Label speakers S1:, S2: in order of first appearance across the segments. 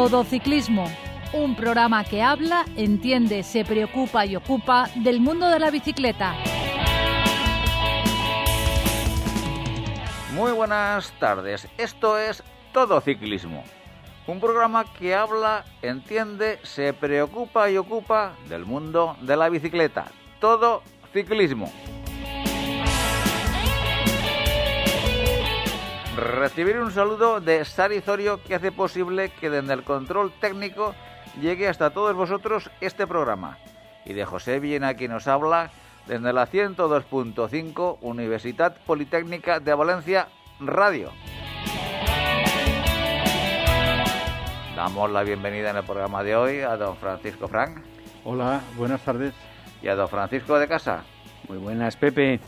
S1: Todo Ciclismo, un programa que habla, entiende, se preocupa y ocupa del mundo de la bicicleta.
S2: Muy buenas tardes, esto es Todo Ciclismo, un programa que habla, entiende, se preocupa y ocupa del mundo de la bicicleta. Todo Ciclismo. Recibir un saludo de Sari Zorio que hace posible que desde el control técnico llegue hasta todos vosotros este programa. Y de José Villena quien nos habla desde la 102.5 Universidad Politécnica de Valencia Radio. Damos la bienvenida en el programa de hoy a don Francisco Frank.
S3: Hola, buenas tardes.
S2: Y a don Francisco de Casa.
S4: Muy buenas, Pepe.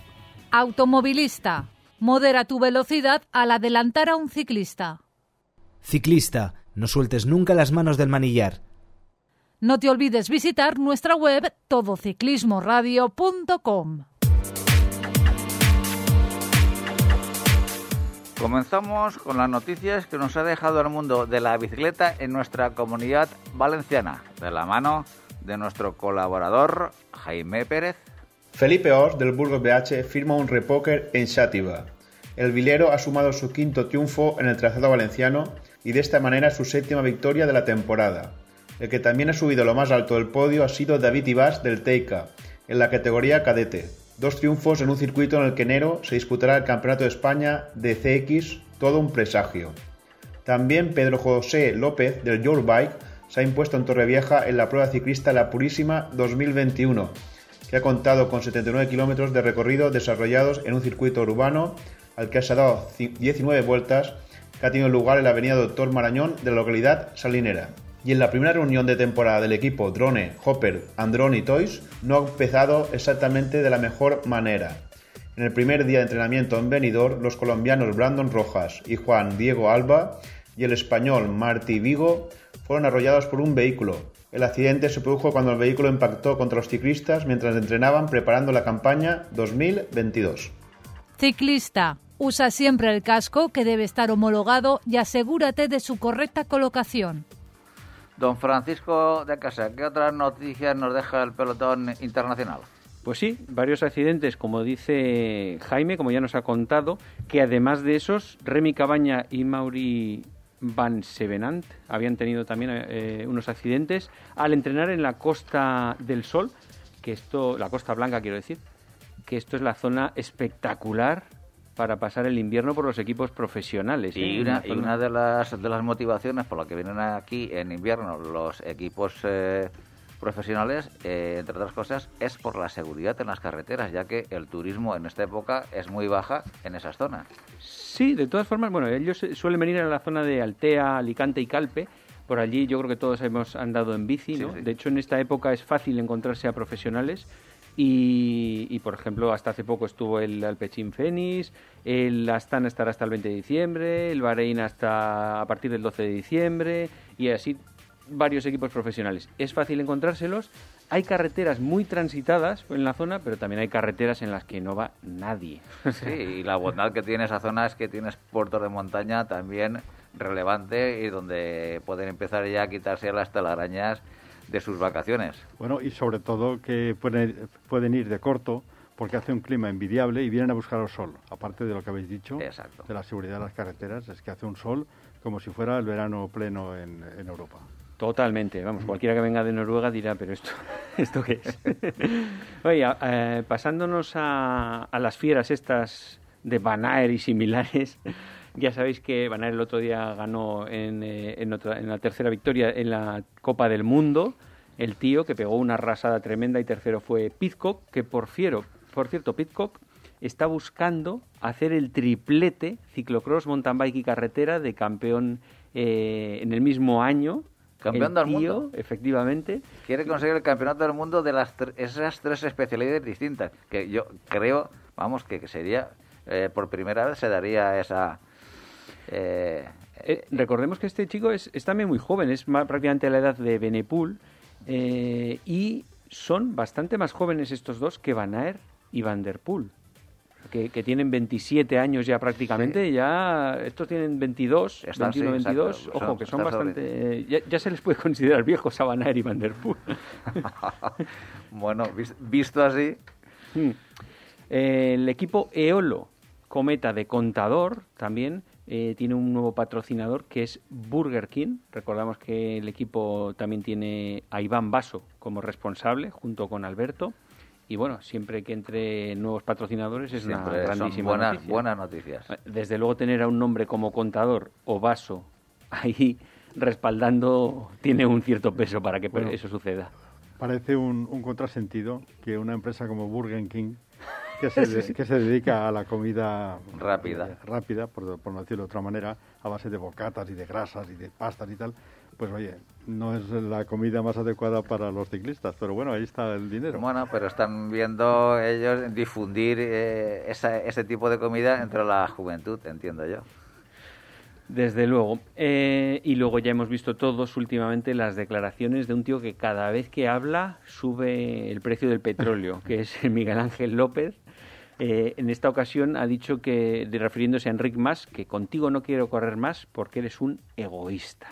S1: Automovilista. Modera tu velocidad al adelantar a un ciclista.
S5: Ciclista, no sueltes nunca las manos del manillar.
S1: No te olvides visitar nuestra web todociclismoradio.com.
S2: Comenzamos con las noticias que nos ha dejado el mundo de la bicicleta en nuestra comunidad valenciana, de la mano de nuestro colaborador Jaime Pérez.
S6: Felipe Ors del Burgos BH firma un repoker en Xàtiva. El vilero ha sumado su quinto triunfo en el trazado valenciano y de esta manera su séptima victoria de la temporada. El que también ha subido lo más alto del podio ha sido David Ibas del Teica, en la categoría cadete. Dos triunfos en un circuito en el que enero se disputará el Campeonato de España de CX, todo un presagio. También Pedro José López del Your Bike se ha impuesto en Torrevieja en la prueba ciclista La Purísima 2021 que ha contado con 79 kilómetros de recorrido desarrollados en un circuito urbano al que se ha dado 19 vueltas que ha tenido lugar en la avenida Doctor Marañón de la localidad salinera. Y en la primera reunión de temporada del equipo Drone, Hopper, Androni y Toys no ha empezado exactamente de la mejor manera. En el primer día de entrenamiento en Benidorm, los colombianos Brandon Rojas y Juan Diego Alba y el español Martí Vigo fueron arrollados por un vehículo, el accidente se produjo cuando el vehículo impactó contra los ciclistas mientras entrenaban preparando la campaña 2022.
S1: Ciclista. Usa siempre el casco que debe estar homologado y asegúrate de su correcta colocación.
S2: Don Francisco de Casa, ¿qué otras noticias nos deja el pelotón internacional?
S4: Pues sí, varios accidentes, como dice Jaime, como ya nos ha contado, que además de esos, Remy Cabaña y Mauri Van Sevenant habían tenido también eh, unos accidentes al entrenar en la Costa del Sol, que esto, la Costa Blanca quiero decir, que esto es la zona espectacular para pasar el invierno por los equipos profesionales.
S2: Y,
S4: ¿eh?
S2: una, y una, de las de las motivaciones por la que vienen aquí en invierno los equipos eh, profesionales, eh, entre otras cosas, es por la seguridad en las carreteras, ya que el turismo en esta época es muy baja en esas zonas.
S4: Sí, de todas formas, bueno, ellos suelen venir a la zona de Altea, Alicante y Calpe. Por allí yo creo que todos hemos andado en bici, ¿no?
S2: Sí, sí.
S4: De hecho, en esta época es fácil encontrarse a profesionales. Y, y, por ejemplo, hasta hace poco estuvo el Alpecin Fénix, el Astana estará hasta el 20 de diciembre, el Bahrein hasta a partir del 12 de diciembre, y así varios equipos profesionales. Es fácil encontrárselos. Hay carreteras muy transitadas en la zona, pero también hay carreteras en las que no va nadie.
S2: Sí, y la bondad que tiene esa zona es que tienes puertos de montaña también relevante y donde pueden empezar ya a quitarse las telarañas de sus vacaciones.
S3: Bueno, y sobre todo que pueden, pueden ir de corto porque hace un clima envidiable y vienen a buscar el sol. Aparte de lo que habéis dicho,
S2: Exacto.
S3: de la seguridad de las carreteras, es que hace un sol como si fuera el verano pleno en, en Europa.
S4: Totalmente, vamos, cualquiera que venga de Noruega dirá, pero esto, ¿esto qué es? Oye, eh, pasándonos a, a, las fieras estas de Van Aert y similares, ya sabéis que Van Aert el otro día ganó en, eh, en, otra, en la tercera victoria en la Copa del Mundo, el tío que pegó una arrasada tremenda y tercero fue Pitcock, que por, fiero, por cierto, Pitcock está buscando hacer el triplete ciclocross, mountain bike y carretera de campeón eh, en el mismo año
S2: Campeón del mundo.
S4: Efectivamente.
S2: Quiere conseguir el campeonato del mundo de las esas tres especialidades distintas. Que yo creo, vamos, que, que sería, eh, por primera vez se daría esa.
S4: Eh, eh, recordemos que este chico es, es, también muy joven, es más, prácticamente la edad de Benepool. y son bastante más jóvenes estos dos que Van Aert y Van Der Poel. Que, que tienen 27 años ya prácticamente, ya estos tienen 22,
S2: Están,
S4: 21,
S2: sí,
S4: 22,
S2: exacto,
S4: ojo, que son bastante... eh, Ya, ya se les puede considerar viejos a Van Aert y Van Der Poel.
S2: bueno, vis- visto así,
S4: Mm. Eh, el equipo Eolo Cometa de Contador también eh, tiene un nuevo patrocinador que es Burger King. Recordamos que el equipo también tiene a Iván Basso como responsable junto con Alberto. Y bueno, siempre que entre nuevos patrocinadores es una
S2: siempre son
S4: grandísima
S2: buenas,
S4: noticia.
S2: buenas noticias.
S4: Desde luego tener a un nombre como Contador o Basso ahí respaldando tiene un cierto peso para que
S3: Bueno.
S4: eso suceda.
S3: Parece un, un contrasentido que una empresa como Burger King, que se, de- que se dedica a la comida
S2: Rápida.
S3: eh, rápida por, por no decirlo de otra manera, a base de bocatas y de grasas y de pastas y tal, pues oye, no es la comida más adecuada para los ciclistas, pero bueno, ahí está el dinero.
S2: Bueno, pero están viendo ellos difundir eh, esa- ese tipo de comida entre la juventud, entiendo yo.
S4: Desde luego. Eh, y luego ya hemos visto todos últimamente las declaraciones de un tío que cada vez que habla sube el precio del petróleo, que es Miguel Ángel López. Eh, en esta ocasión ha dicho que, de- refiriéndose a Enric Mas, que contigo no quiero correr más porque eres un egoísta.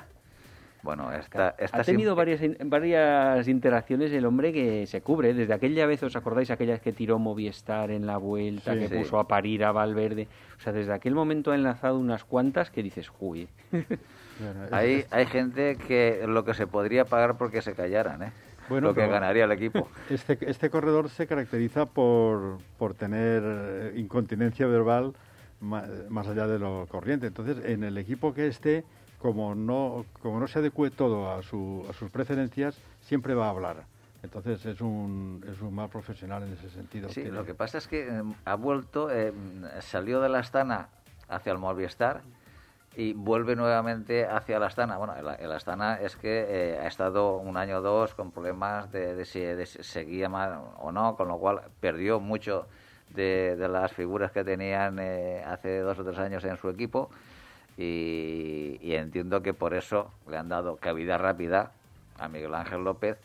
S2: Bueno, esta, esta
S4: ha tenido
S2: siempre-
S4: varias, in- varias interacciones el hombre que se cubre. Desde aquella vez, ¿os acordáis? Aquella vez que tiró Movistar en la vuelta,
S3: Sí.
S4: que
S2: Sí.
S4: puso a parir a Valverde. O sea, desde aquel momento ha enlazado unas cuantas que dices, uy.
S2: Hay, hay gente que lo que se podría pagar porque se callaran, ¿eh?
S3: Bueno,
S2: lo que ganaría el equipo.
S3: Este, este corredor se caracteriza por, por tener eh, incontinencia verbal ma- más allá de lo corriente. Entonces, en el equipo que esté, como no, como no se adecue todo a, su, a sus preferencias, siempre va a hablar. Entonces, es un, es un mal profesional en ese sentido.
S2: Sí, lo que pasa es que eh, ha vuelto, eh, salió de la Astana hacia el Movistar y vuelve nuevamente hacia la Astana. Bueno, el, el Astana es que eh, ha estado un año o dos con problemas de, de si de seguía mal o no, con lo cual perdió mucho de, de las figuras que tenían eh, hace dos o tres años en su equipo y, y entiendo que por eso le han dado cabida rápida a Miguel Ángel López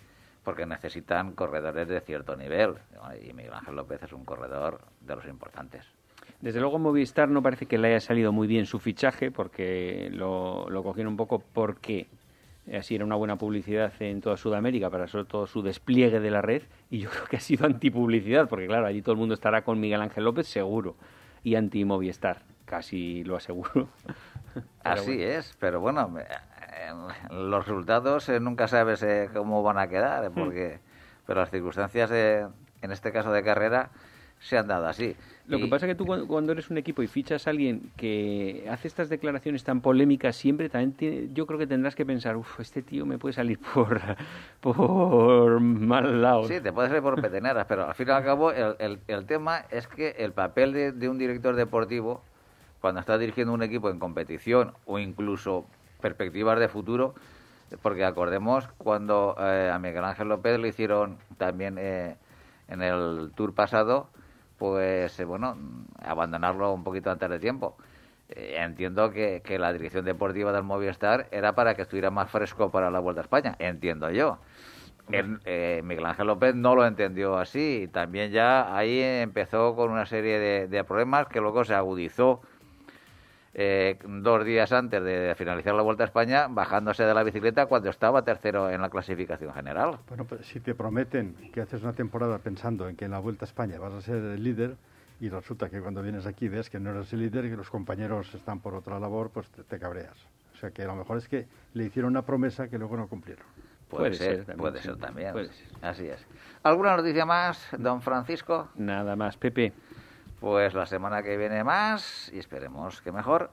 S2: porque necesitan corredores de cierto nivel y Miguel Ángel López es un corredor de los importantes.
S4: Desde luego Movistar no parece que le haya salido muy bien su fichaje porque lo, lo cogieron un poco porque así era una buena publicidad en toda Sudamérica para sobre todo su despliegue de la red y yo creo que ha sido antipublicidad porque claro, allí todo el mundo estará con Miguel Ángel López seguro y anti Movistar, casi lo aseguro.
S2: Así
S4: bueno.
S2: es, pero bueno, eh, los resultados eh, nunca sabes eh, cómo van a quedar, eh, porque pero las circunstancias, eh, en este caso de carrera, se han dado así.
S4: Lo que pasa es que tú cuando, eres un equipo y fichas a alguien que hace estas declaraciones tan polémicas siempre, también tiene- yo creo que tendrás que pensar, uff, este tío me puede salir por, por mal lado.
S2: Sí, te puedes ver por peteneras, pero al fin y al cabo el, el- el tema es que el papel de, de un director deportivo, cuando está dirigiendo un equipo en competición o incluso perspectivas de futuro, porque acordemos cuando eh, a Miguel Ángel López lo hicieron también eh, en el tour pasado, pues eh, bueno, abandonarlo un poquito antes de tiempo. Eh, entiendo que, que la dirección deportiva del Movistar era para que estuviera más fresco para la Vuelta a España, entiendo yo. El- eh, Miguel Ángel López no lo entendió así y también ya ahí empezó con una serie de, de problemas que luego se agudizó eh, dos días antes de finalizar la Vuelta a España bajándose de la bicicleta cuando estaba tercero en la clasificación general.
S3: Bueno, pero si te prometen que haces una temporada pensando en que en la Vuelta a España vas a ser el líder y resulta que cuando vienes aquí ves que no eres el líder y que los compañeros están por otra labor, pues te, te cabreas. O sea que a lo mejor es que le hicieron una promesa que luego no cumplieron.
S2: Puede,
S4: Puede
S2: ser,
S4: ser también,
S2: puede
S4: sí.
S2: ser también.
S4: Puede ser.
S2: Así es. ¿Alguna noticia más, don Francisco?
S4: Nada más, Pepe.
S2: Pues la semana que viene más y esperemos que mejor.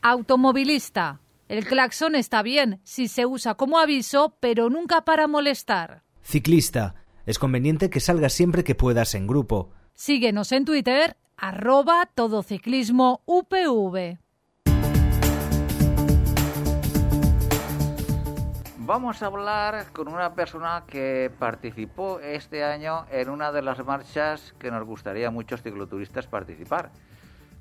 S1: Automovilista. El claxon está bien si se usa como aviso, pero nunca para molestar.
S5: Ciclista. Es conveniente que salgas siempre que puedas en grupo.
S1: Síguenos en Twitter, arroba todociclismo UPV.
S2: Vamos a hablar con una persona que participó este año en una de las marchas que nos gustaría a muchos cicloturistas participar.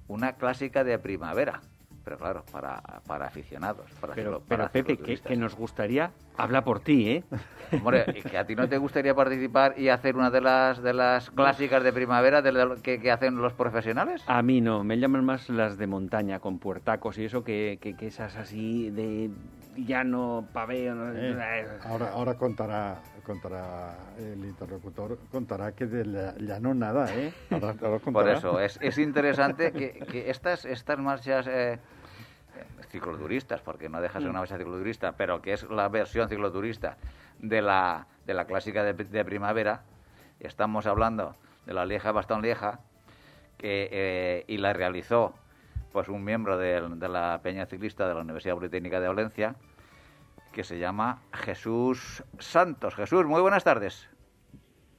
S2: Una clásica de primavera. pero claro, para, para aficionados. Para
S4: pero,
S2: ciclo-
S4: pero
S2: para
S4: Pepe, que, que nos gustaría, habla por ti, ¿eh?
S2: Hombre, ¿y que a ti no te gustaría participar y hacer una de las de las clásicas de primavera de lo que, que hacen los profesionales?
S4: A mí no, me llaman más las de montaña, con puertacos y eso, que, que, que esas así de llano, paveo... no-
S3: Eh, ahora, ahora contará, contará el interlocutor, contará que de la- ya no nada, ¿eh? Ahora, ahora
S2: Por eso, es, es interesante que, que estas, estas marchas eh, cicloturistas, porque no deja de ser una marcha cicloturista, pero que es la versión cicloturista de la, de la clásica de, de primavera, estamos hablando de la Lieja Bastón Lieja, que, eh, y la realizó pues un miembro del- de, la Peña Ciclista de la Universidad Británica de Valencia, que se llama Jesús Santos. Jesús, muy buenas tardes.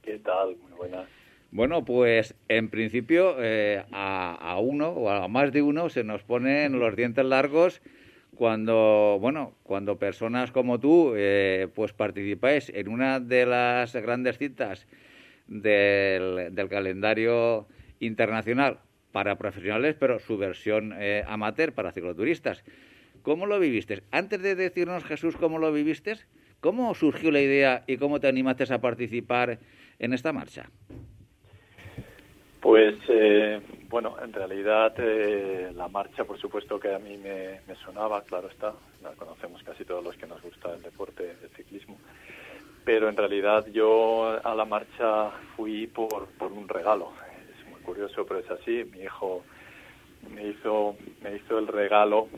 S7: ¿Qué tal? Muy buenas.
S2: Bueno, pues en principio eh, a, a uno o a más de uno se nos ponen los dientes largos cuando, bueno, cuando personas como tú eh, pues participáis en una de las grandes citas del, del calendario internacional para profesionales, pero su versión eh, amateur para cicloturistas. ¿Cómo lo viviste? Antes de decirnos, Jesús, cómo lo viviste, ¿cómo surgió la idea y cómo te animaste a participar en esta marcha?
S7: Pues eh, bueno, en realidad eh, la marcha, por supuesto que a mí me, sonaba, claro está, la conocemos casi todos los que nos gusta el deporte, el ciclismo, pero en realidad yo a la marcha fui por, por un regalo. Es muy curioso, pero es así. Mi hijo me hizo, me hizo el regalo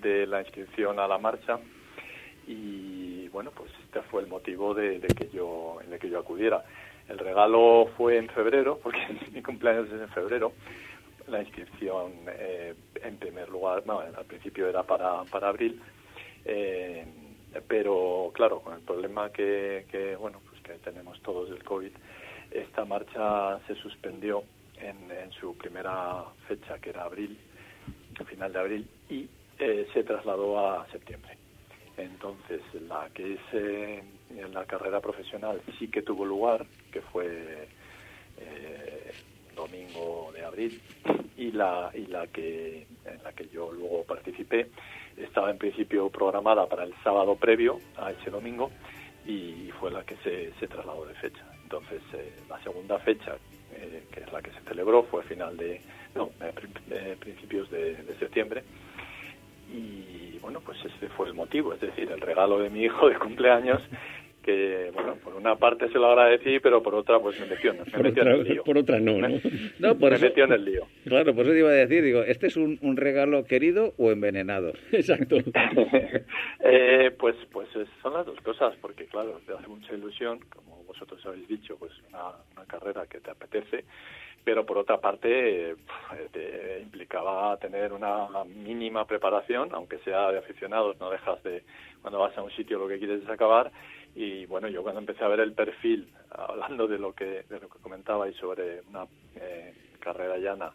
S7: de la inscripción a la marcha y bueno, pues este fue el motivo de, de que yo, de que yo acudiera. El regalo fue en febrero, porque mi cumpleaños es en febrero. La inscripción, eh, en primer lugar, bueno, al principio era para, para abril, eh, pero claro, con el problema que, que, bueno, pues que tenemos todos del COVID, esta marcha se suspendió en, en su primera fecha, que era abril, final de abril, y eh, se trasladó a septiembre. Entonces, la que es eh, en la carrera profesional sí que tuvo lugar, que fue eh, domingo de abril, y la y la que en la que yo luego participé estaba en principio programada para el sábado previo a ese domingo y fue la que se, trasladó de fecha. Entonces, eh, la segunda fecha, eh, que es la que se celebró, fue final de, no, prin- principios de septiembre y bueno, pues ese fue el motivo, es decir, el regalo de mi hijo de cumpleaños que, bueno, por una parte se lo agradecí, pero por otra pues me metió, me
S4: Por
S7: metió
S4: otra,
S7: en el lío.
S4: por otra no, ¿no?
S2: No, por
S7: me
S2: eso,
S7: metió en el lío.
S2: claro, por eso te iba a decir, digo, ¿este es un, un regalo querido o envenenado?
S4: Exacto.
S7: eh, pues pues es- son las dos cosas, porque claro, te hace mucha ilusión, como vosotros habéis dicho, pues una, una carrera que te apetece, pero por otra parte eh, te implicaba tener una mínima preparación, aunque sea de aficionados, no dejas de, cuando vas a un sitio lo que quieres es acabar, y bueno, yo cuando empecé a ver el perfil, hablando de lo que, de lo que comentabais sobre una eh, carrera llana,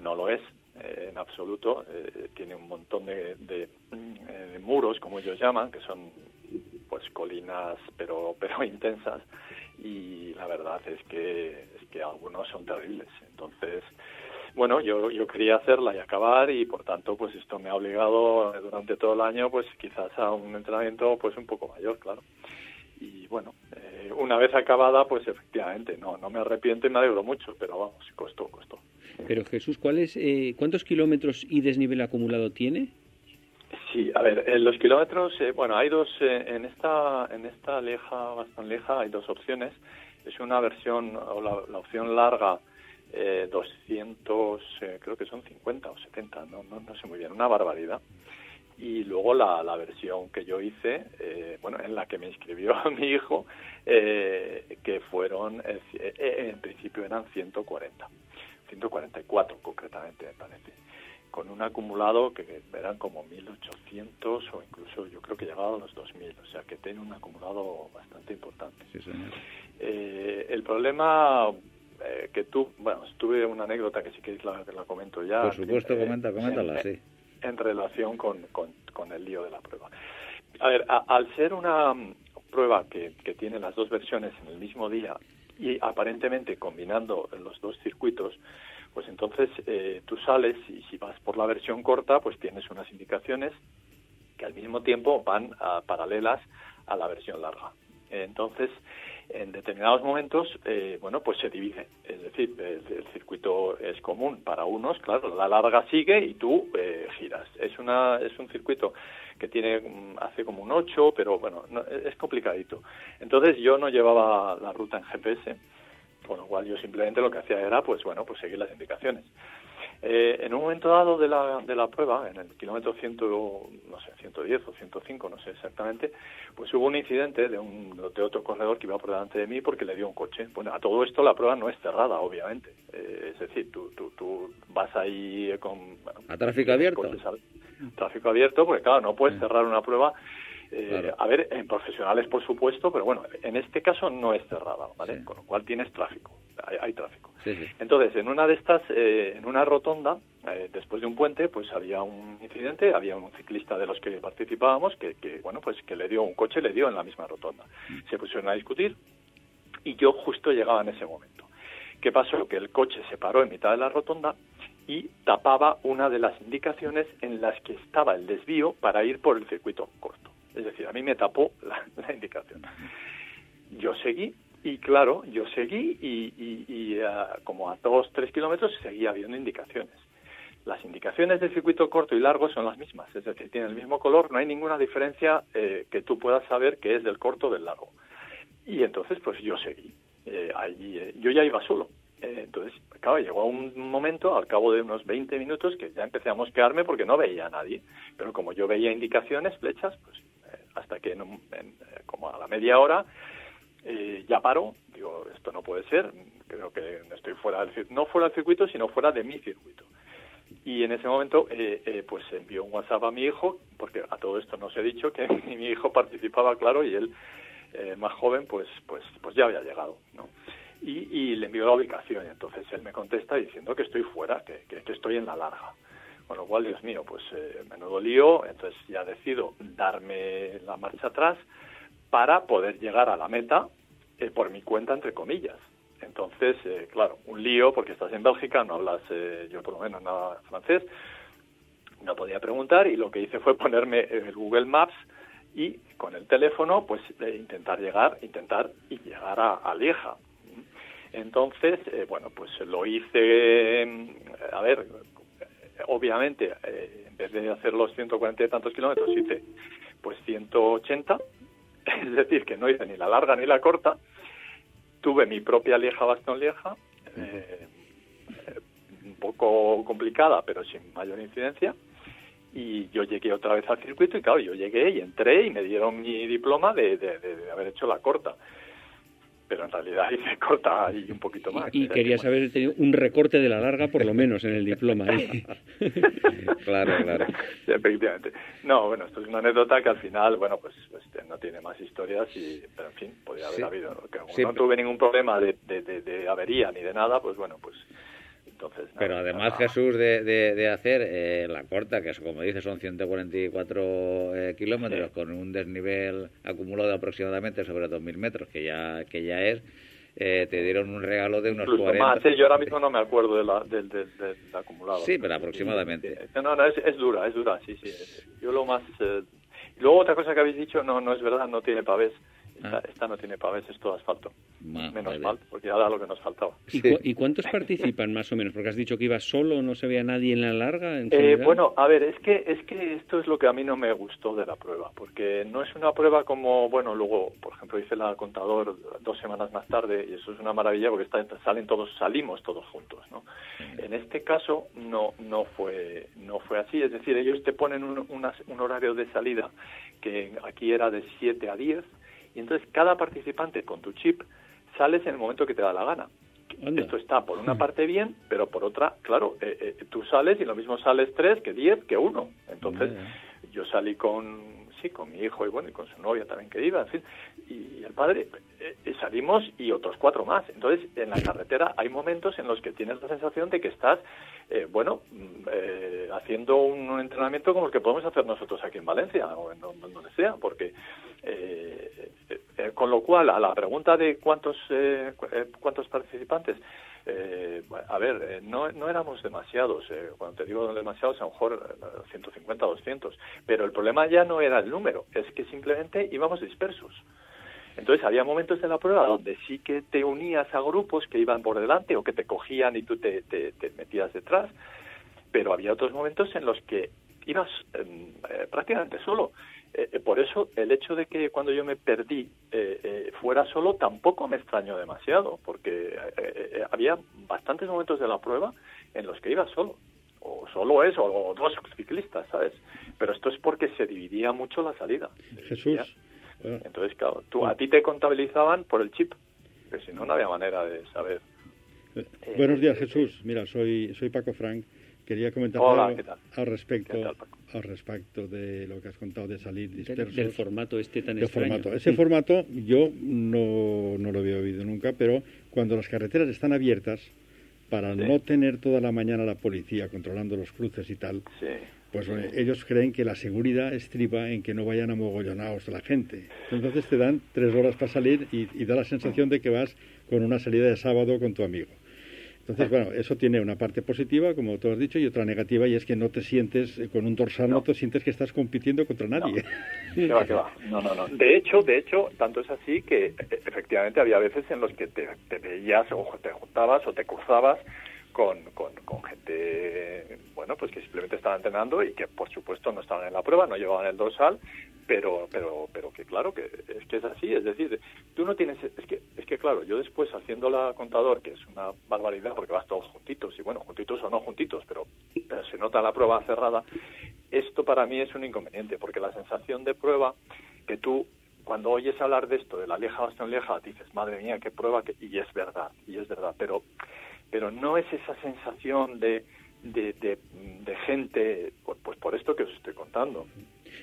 S7: no lo es eh, en absoluto. eh, tiene un montón de, de, eh, de muros, como ellos llaman, que son pues colinas, pero pero intensas. Y la verdad es que es que algunos son terribles. Entonces, bueno, yo yo quería hacerla y acabar y por tanto, pues esto me ha obligado durante todo el año, pues quizás a un entrenamiento pues un poco mayor, claro. Y bueno, eh, una vez acabada, pues efectivamente, no no me arrepiento y me alegro mucho, pero vamos, costó, costó.
S4: Pero Jesús, ¿cuál es, eh, ¿cuántos kilómetros y desnivel acumulado tiene?
S7: Sí, a ver, en los kilómetros, eh, bueno, hay dos, eh, en esta en esta leja, bastante leja, hay dos opciones. Es una versión, o la, la opción larga, eh, 200, eh, creo que son 50 o 70, no, no, no sé muy bien, una barbaridad. Y luego la, la versión que yo hice, eh, bueno, en la que me inscribió mi hijo, eh, que fueron, eh, en principio eran 140, 144 concretamente me parece con un acumulado que eran como 1800 o incluso yo creo que llegaba a los 2000, o sea que tiene un acumulado bastante importante.
S2: Sí, señor.
S7: El problema eh, que tú, bueno, tuve una anécdota que si queréis la, la comento ya.
S2: Por supuesto,
S7: eh,
S2: comenta, coméntala,
S7: en,
S2: sí.
S7: En relación con, con, con el lío de la prueba. A ver, a- al ser una prueba que, que tiene las dos versiones en el mismo día y aparentemente combinando los dos circuitos, pues entonces eh, tú sales y si vas por la versión corta, pues tienes unas indicaciones que al mismo tiempo van a, paralelas a la versión larga. Entonces, en determinados momentos, eh, bueno, pues se divide. Es decir, el, circuito es común para unos, claro, la larga sigue y tú eh, giras. Es, una, es un circuito que tiene mm, hace como un 8, pero bueno, es complicadito. Entonces yo no llevaba la ruta en GPS, con lo cual yo simplemente lo que hacía era, pues bueno, pues seguir las indicaciones. Eh, en un momento dado de la, de la prueba, en el kilómetro 100, no sé, 110 o 105, no sé exactamente, pues hubo un incidente de, un, de otro corredor que iba por delante de mí porque le dio un coche. Bueno, a todo esto la prueba no es cerrada, obviamente. Eh, es decir, tú, tú, tú vas ahí con...
S2: ¿A tráfico abierto?
S7: tráfico abierto, porque claro, no puedes cerrar una prueba eh, A ver, en profesionales por supuesto, pero bueno, en este caso no es cerrada, ¿vale? Con lo cual tienes tráfico, hay, tráfico. Entonces, en una de estas, eh, en una rotonda, eh, después de un puente, pues había un incidente, había un ciclista de los que participábamos que, que, bueno, pues que le dio un coche, le dio en la misma rotonda. Mm. Se pusieron a discutir y yo justo llegaba en ese momento. ¿Qué pasó? Que el coche se paró en mitad de la rotonda y tapaba una de las indicaciones en las que estaba el desvío para ir por el circuito corto. Es decir, a mí me tapó la, indicación. Yo seguí y claro, yo seguí y, como a dos, tres kilómetros seguía habiendo indicaciones. Las indicaciones del circuito corto y largo son las mismas, es decir, tienen el mismo color, no hay ninguna diferencia eh, que tú puedas saber que es del corto o del largo. Y entonces, pues yo seguí. Eh, allí, eh, yo ya iba solo. entonces, claro, llegó un momento, al cabo de unos 20 minutos, que ya empecé a mosquearme porque no veía a nadie. Pero como yo veía indicaciones, flechas, pues hasta que en como a la media hora eh, ya paro, digo, esto no puede ser, creo que estoy fuera del no fuera del circuito, sino fuera de mi circuito. Y en ese momento, eh, eh, pues envió un WhatsApp a mi hijo, porque a todo esto no se ha dicho que mi hijo participaba, claro, y él, más joven, pues, pues, pues ya había llegado, ¿no? Y, y, le envió la ubicación, y entonces él me contesta diciendo que estoy fuera, que, que estoy en la larga. Con lo cual, Dios mío, pues eh, menudo lío, entonces ya decido darme la marcha atrás para poder llegar a la meta eh, por mi cuenta, entre comillas. Entonces, eh, claro, un lío porque estás en Bélgica, no hablas, eh, yo por lo menos nada francés, no podía preguntar y lo que hice fue ponerme el Google Maps y con el teléfono, pues intentar llegar, intentar y llegar a, a Lieja. Entonces, bueno, pues lo hice, a ver, obviamente, eh, en vez de hacer los 140 y tantos kilómetros, hice pues 180, es decir, que no hice ni la larga ni la corta. Tuve mi propia Lieja-Bastón-Lieja, eh, un poco complicada, pero sin mayor incidencia. Y yo llegué otra vez al circuito y claro, yo llegué y entré y me dieron mi diploma de, de haber hecho la corta pero en realidad hice corta ahí un poquito más.
S4: Y, quería saber tenido un recorte de la larga, por lo menos, en el diploma. ¿eh?
S2: claro, claro.
S7: efectivamente. No, bueno, esto es una anécdota que al final, bueno, pues, pues no tiene más historias, y, pero en fin, podría haber habido. no tuve ningún problema de, de, de avería ni de nada, pues bueno, pues
S2: pero además, Jesús, de, de, hacer eh, la corta, que como dices son 144 eh, kilómetros, con un desnivel acumulado aproximadamente sobre 2.000 metros, que ya, que ya es, eh, te dieron un regalo de unos 40.
S7: yo ahora mismo no me acuerdo de la, del, del, acumulado.
S2: Sí, pero aproximadamente.
S7: No, no, es, es dura, es dura, sí, sí. Yo lo más... luego otra cosa que habéis dicho, no, no es verdad, no tiene pavés. Ah. Esta, no tiene pavés, es todo asfalto. menos mal, porque era lo que nos faltaba.
S4: ¿Y, cuántos participan más o menos? Porque has dicho que ibas solo, no se veía nadie en la larga.
S7: Eh, bueno, a ver, es que es que esto es lo que a mí no me gustó de la prueba, porque no es una prueba como, bueno, luego, por ejemplo, hice la contador dos semanas más tarde y eso es una maravilla porque está, salen todos, salimos todos juntos, ¿no? En este caso no no fue no fue así, es decir, ellos te ponen un, un horario de salida que aquí era de 7 a 10 y entonces cada participante con tu chip sales en el momento que te da la gana. Esto está por una parte bien, pero por otra, claro, eh, eh, tú sales y lo mismo sales tres que diez que uno. Entonces, yo salí con, sí, con mi hijo y bueno, y con su novia también que iba, en fin, y, el padre, eh, salimos y otros cuatro más. Entonces, en la carretera hay momentos en los que tienes la sensación de que estás, bueno, mm, haciendo un entrenamiento como el que podemos hacer nosotros aquí en Valencia o en donde sea, porque eh, eh, con lo cual, a la pregunta de cuántos, eh, cuántos participantes, eh, a ver, eh, no, no éramos demasiados, eh, cuando te digo demasiados, a lo mejor 150, 200, pero el problema ya no era el número, es que simplemente íbamos dispersos. Entonces había momentos en la prueba donde sí que te unías a grupos que iban por delante o que te cogían y tú te, te, metías detrás, pero había otros momentos en los que ibas em, prácticamente solo. Eh, eh, por eso el hecho de que cuando yo me perdí eh, fuera solo tampoco me extrañó demasiado, porque había bastantes momentos de la prueba en los que iba solo, o solo eso, o dos ciclistas, ¿sabes? Pero esto es porque se dividía mucho la salida.
S3: Jesús.
S7: Entonces, claro, tú, a ti te contabilizaban por el chip, que si no, no había manera de saber.
S3: Buenos días, Jesús. Mira, soy, soy Paco Frank. Quería comentar algo al respecto al respecto de lo que has contado de salir dispersos.
S4: Del, formato este tan
S3: Formato. Ese formato yo no, no, lo había oído nunca, pero cuando las carreteras están abiertas, para no tener toda la mañana la policía controlando los cruces y tal, pues ellos creen que la seguridad estriba en que no vayan amogollonados la gente. Entonces te dan tres horas para salir y, y da la sensación de que vas con una salida de sábado con tu amigo. Entonces, bueno, eso tiene una parte positiva, como tú has dicho, y otra negativa, y es que no te sientes, eh, con un dorsal no, te sientes que estás compitiendo contra nadie.
S7: No. va, No, no, no. De hecho, de hecho, tanto es así que e, efectivamente había veces en los que te, veías o te juntabas o te cruzabas con, con, gente, bueno, pues que simplemente estaban entrenando y que, por supuesto, no estaban en la prueba, no llevaban el dorsal, pero pero pero que claro que es que es así es decir tú no tienes es que es que claro yo después haciendo la contador que es una barbaridad porque vas todos juntitos y bueno juntitos o no juntitos pero, se nota la prueba cerrada esto para mí es un inconveniente porque la sensación de prueba que tú cuando oyes hablar de esto de la Lieja Bastón Lieja dices madre mía qué prueba que y es verdad y es verdad pero pero no es esa sensación de de, de, gente pues por esto que os estoy contando.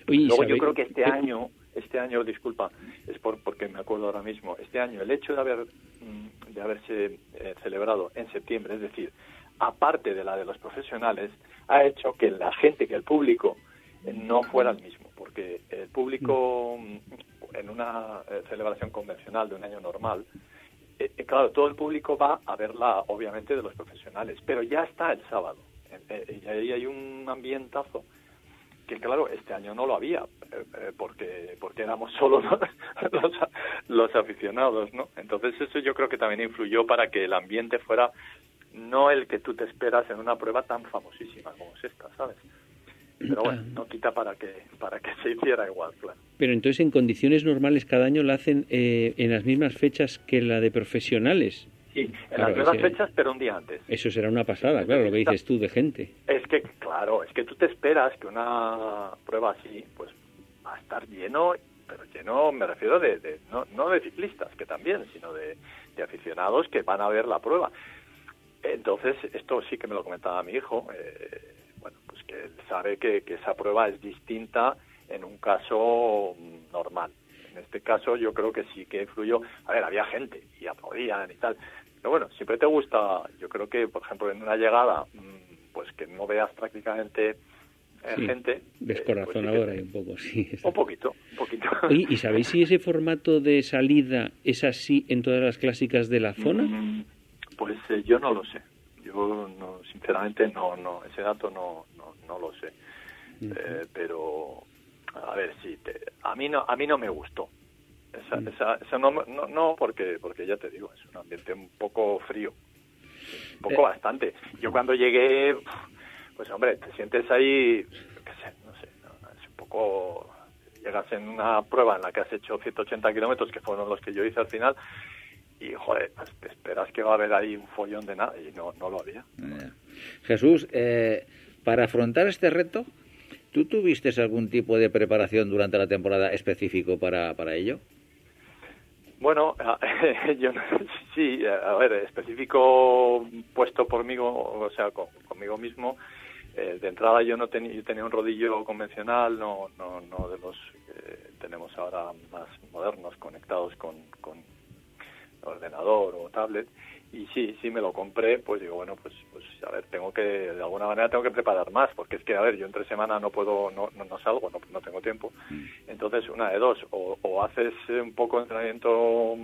S7: Luego yo creo que este año, este año, disculpa, es por, porque me acuerdo ahora mismo, este año el hecho de haber mm, de haberse eh, celebrado en septiembre, es decir, aparte de la de los profesionales, ha hecho que la gente, que el público eh, no fuera el mismo, porque el público mm, en una eh, celebración convencional de un año normal, claro, todo el público va a verla, obviamente, de los profesionales, pero ya está el sábado. y ahí hay un ambientazo que claro, este año no lo había, eh, eh, porque, porque éramos solo los, los, aficionados, ¿no? Entonces eso yo creo que también influyó para que el ambiente fuera no el que tú te esperas en una prueba tan famosísima como es esta, ¿sabes? Pero bueno, no quita para que, para que se hiciera igual, claro.
S4: Pero entonces en condiciones normales cada año la hacen eh, en las mismas fechas que la de profesionales.
S7: Sí, en las mismas fechas, pero un día antes.
S4: Eso será una pasada, claro, lo que dices tú de gente.
S7: Es que, claro, es que tú te esperas que una prueba así, pues va a estar lleno, pero lleno me refiero de, no, no de ciclistas, que también, sino de, aficionados que van a ver la prueba. Entonces, esto sí que me lo comentaba mi hijo, eh, bueno, pues que él sabe que, que esa prueba es distinta en un caso normal. En este caso yo creo que sí que influyó. A ver, había gente y aplaudían y tal, pero bueno, siempre te gusta, yo creo que, por ejemplo, en una llegada, mm, pues que no veas prácticamente eh, gente.
S4: Descorazonadora pues un poco, sí.
S7: Un poquito, un poquito.
S4: ¿y sabéis si ese formato de salida es así en todas las clásicas de la zona? Mm,
S7: pues eh, yo no lo sé. Yo, no, sinceramente, no, no, ese dato no, no, no lo sé. Eh, pero, a ver, sí, a, mí no, a mí no me gustó. Esa, esa, esa no, no, no, porque, porque ya te digo, es un ambiente un poco frío, un poco eh. bastante. Yo cuando llegué, pues hombre, te sientes ahí, qué sé, no sé, es un poco, llegas en una prueba en la que has hecho 180 kilómetros, que fueron los que yo hice al final, y joder, pues te esperas que va a haber ahí un follón de nada, y no, no lo había.
S2: Jesús, eh, para afrontar este reto, ¿tú tuviste algún tipo de preparación durante la temporada específico para, para ello?
S7: Bueno, yo sí, a ver, específico puesto por mí, o sea, conmigo mismo. Eh, de entrada yo no tenía, yo tenía un rodillo convencional, no, no, no de los que tenemos ahora más modernos conectados con, con ordenador o tablet y sí, sí me lo compré, pues digo, bueno, pues, pues a ver, tengo que, de alguna manera tengo que preparar más, porque es que, a ver, yo entre semana no puedo, no, no, salgo, no, no tengo tiempo. Mm. Entonces, una de dos, o, o haces un poco de entrenamiento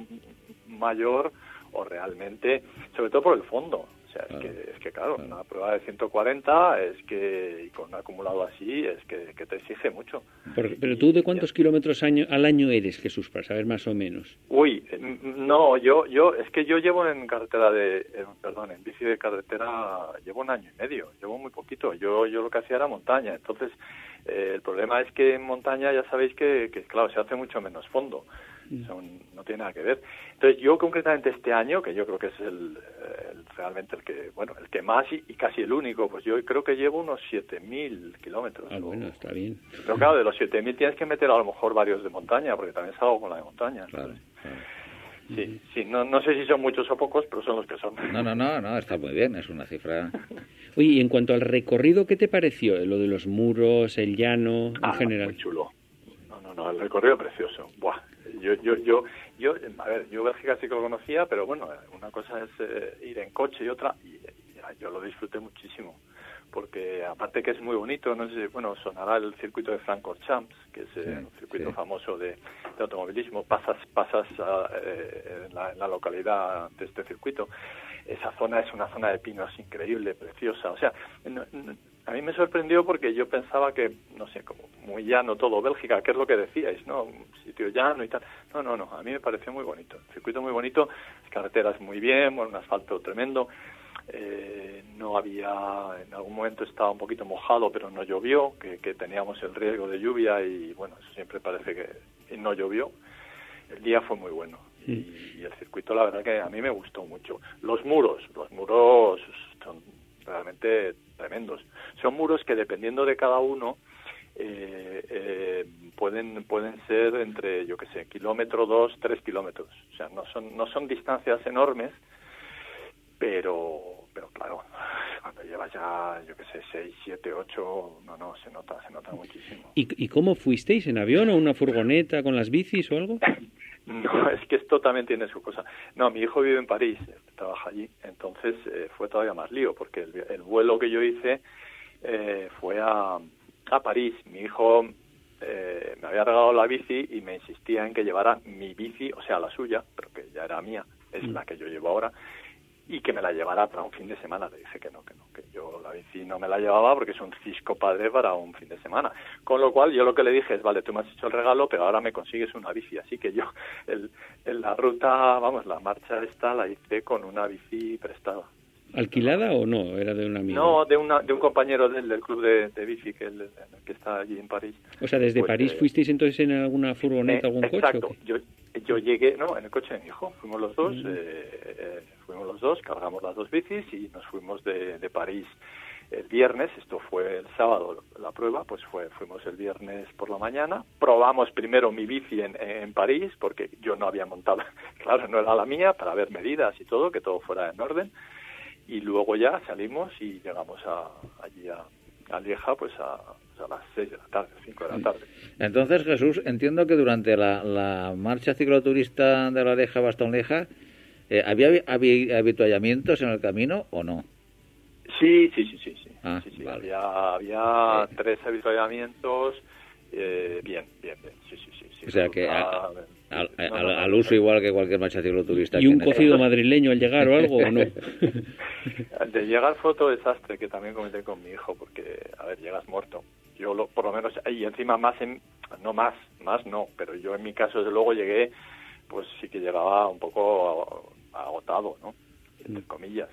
S7: mayor o realmente, sobre todo por el fondo. O sea, es, que, es que, claro, una prueba de 140 es que, y con un acumulado así, es que, te exige mucho.
S4: pero tú, ¿de cuántos kilómetros año, al año eres, Jesús, para saber más o menos?
S7: Uy, no, yo, yo, es que yo llevo en carretera de, perdón, en bici de carretera, llevo un año y medio, llevo muy poquito. Yo, yo lo que hacía era montaña, entonces eh, el problema es que en montaña ya sabéis que, que, claro, se hace mucho menos fondo. Mm. Son, no tiene nada que ver. Entonces yo concretamente este año, que yo creo que es el, realmente el que, bueno, el que más y, casi el único, pues yo creo que llevo unos 7.000 kilómetros.
S4: Ah, bueno, está bien.
S7: Pero claro, de los 7.000 tienes que meter a lo mejor varios de montaña, porque también salgo con la de montaña.
S4: Claro,
S7: Sí, sí, no, no sé si son muchos o pocos, pero son los que son.
S2: No, no, no, no, está muy bien, es una cifra.
S4: Oye, y en cuanto al recorrido, ¿qué te pareció? Lo de los muros, el llano, en
S7: ah,
S4: general.
S7: Muy chulo. No, no, no, el recorrido precioso. Buah, yo, yo, yo, yo, a ver, yo Bélgica sí que lo conocía, pero bueno, una cosa es eh, ir en coche y otra, y, yo lo disfruté muchísimo, porque aparte que es muy bonito, no sé, bueno, sonará el circuito de Francorchamps, que es eh, un circuito famoso de, automovilismo, pasas, pasas eh, en, la, localidad de este circuito, esa zona es una zona de pinos increíble, preciosa, o sea, a mí me sorprendió porque yo pensaba que, no sé, como muy llano todo, Bélgica, ¿qué es lo que decíais? ¿No? Un sitio llano y tal. No, no, no, a mí me pareció muy bonito. El circuito muy bonito, las carreteras muy bien, bueno, un asfalto tremendo. Eh, no había, en algún momento estaba un poquito mojado, pero no llovió, que, que teníamos el riesgo de lluvia y bueno, eso siempre parece que no llovió. El día fue muy bueno y, y el circuito la verdad que a mí me gustó mucho. Los muros, los muros son realmente tremendos. Son muros que dependiendo de cada uno eh, eh, pueden pueden ser entre yo qué sé kilómetro dos tres kilómetros. O sea no son no son distancias enormes pero pero claro cuando llevas ya yo qué sé seis siete ocho no no se nota se nota muchísimo.
S4: Y, y cómo fuisteis en avión o una furgoneta con las bicis o algo
S7: No, es que esto también tiene su cosa. No, mi hijo vive en París, trabaja allí, entonces eh, fue todavía más lío, porque el, vuelo que yo hice eh, fue a, a París. Mi hijo eh, me había regalado la bici y me insistía en que llevara mi bici, o sea, la suya, pero que ya era mía, es mm. la que yo llevo ahora, y que me la llevara para un fin de semana. Le dije que no, que no, que yo la bici no me la llevaba porque es un cisco padre para un fin de semana. Con lo cual yo lo que le dije es, vale, tú me has hecho el regalo, pero ahora me consigues una bici. Así que yo el, la ruta, vamos, la marcha esta la hice con una bici prestada.
S4: ¿Alquilada o no? ¿Era de un amigo?
S7: No, de, una, de un compañero del, del club de, de bici que, que está allí en París.
S4: O sea, ¿desde pues, París eh, fuisteis entonces en alguna furgoneta, algún
S7: coche?
S4: Exacto.
S7: Yo, yo llegué, no, en el coche de mi hijo. Fuimos los dos, mm. eh, eh, fuimos los dos, cargamos las dos bicis y nos fuimos de, de París el viernes, esto fue el sábado la prueba, pues fue, fuimos el viernes por la mañana, probamos primero mi bici en, en París, porque yo no había montado, claro, no era la mía, para ver medidas y todo, que todo fuera en orden, y luego ya salimos y llegamos a, allí a, a Lieja pues a, las 6 de la tarde, 5 de la tarde.
S2: Entonces, Jesús, entiendo que durante la, la marcha cicloturista de la Lieja Bastón Lieja, eh, ¿había, ¿había habituallamientos en el camino o no?
S7: Sí, sí, sí, sí. sí. Ah, sí, sí. Había, había tres avituallamientos. Eh, bien, bien, bien. Sí, sí, sí. sí.
S2: O sea que... Al, uso igual que cualquier marcha cicloturista.
S4: ¿Y un cocido madrileño al llegar o algo o no?
S7: de llegar fue otro desastre que también comenté con mi hijo, porque, a ver, llegas muerto. Yo lo, por lo menos, y encima más, en, no más, más no, pero yo en mi caso desde luego llegué, pues sí que llegaba un poco agotado, ¿no? Entre comillas.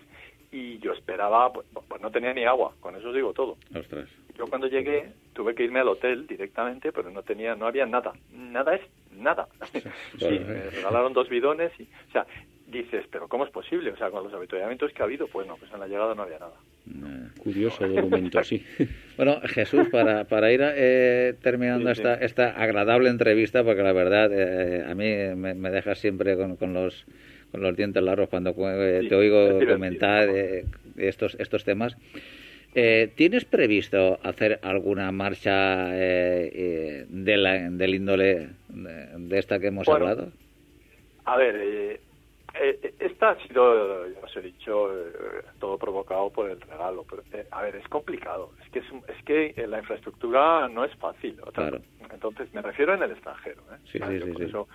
S7: Y yo esperaba, pues, pues no tenía ni agua, con eso os digo todo.
S2: Ostras.
S7: Yo cuando llegué tuve que irme al hotel directamente, pero no tenía, no había nada. Nada es nada. Sí, me regalaron dos bidones y, o sea, dices, pero ¿cómo es posible? O sea, con los avituallamientos que ha habido, pues no, pues en la llegada no había nada.
S4: curioso documento, sí.
S2: Bueno, Jesús, para, para ir eh, terminando esta, esta agradable entrevista, porque la verdad eh, a mí me, me dejas siempre con, con, los con los dientes largos cuando eh, te oigo comentar estos estos temas. Eh, ¿Tienes previsto hacer alguna marcha eh, eh, de la, del índole de, esta que hemos hablado?
S7: A ver, esta ha sido, ya os he dicho, todo provocado por el regalo. Pero, a ver, es complicado. Es que, es, que la infraestructura no es fácil.
S2: Claro.
S7: Entonces, me refiero en el extranjero.
S2: Sí, sí, sí,
S7: por eso,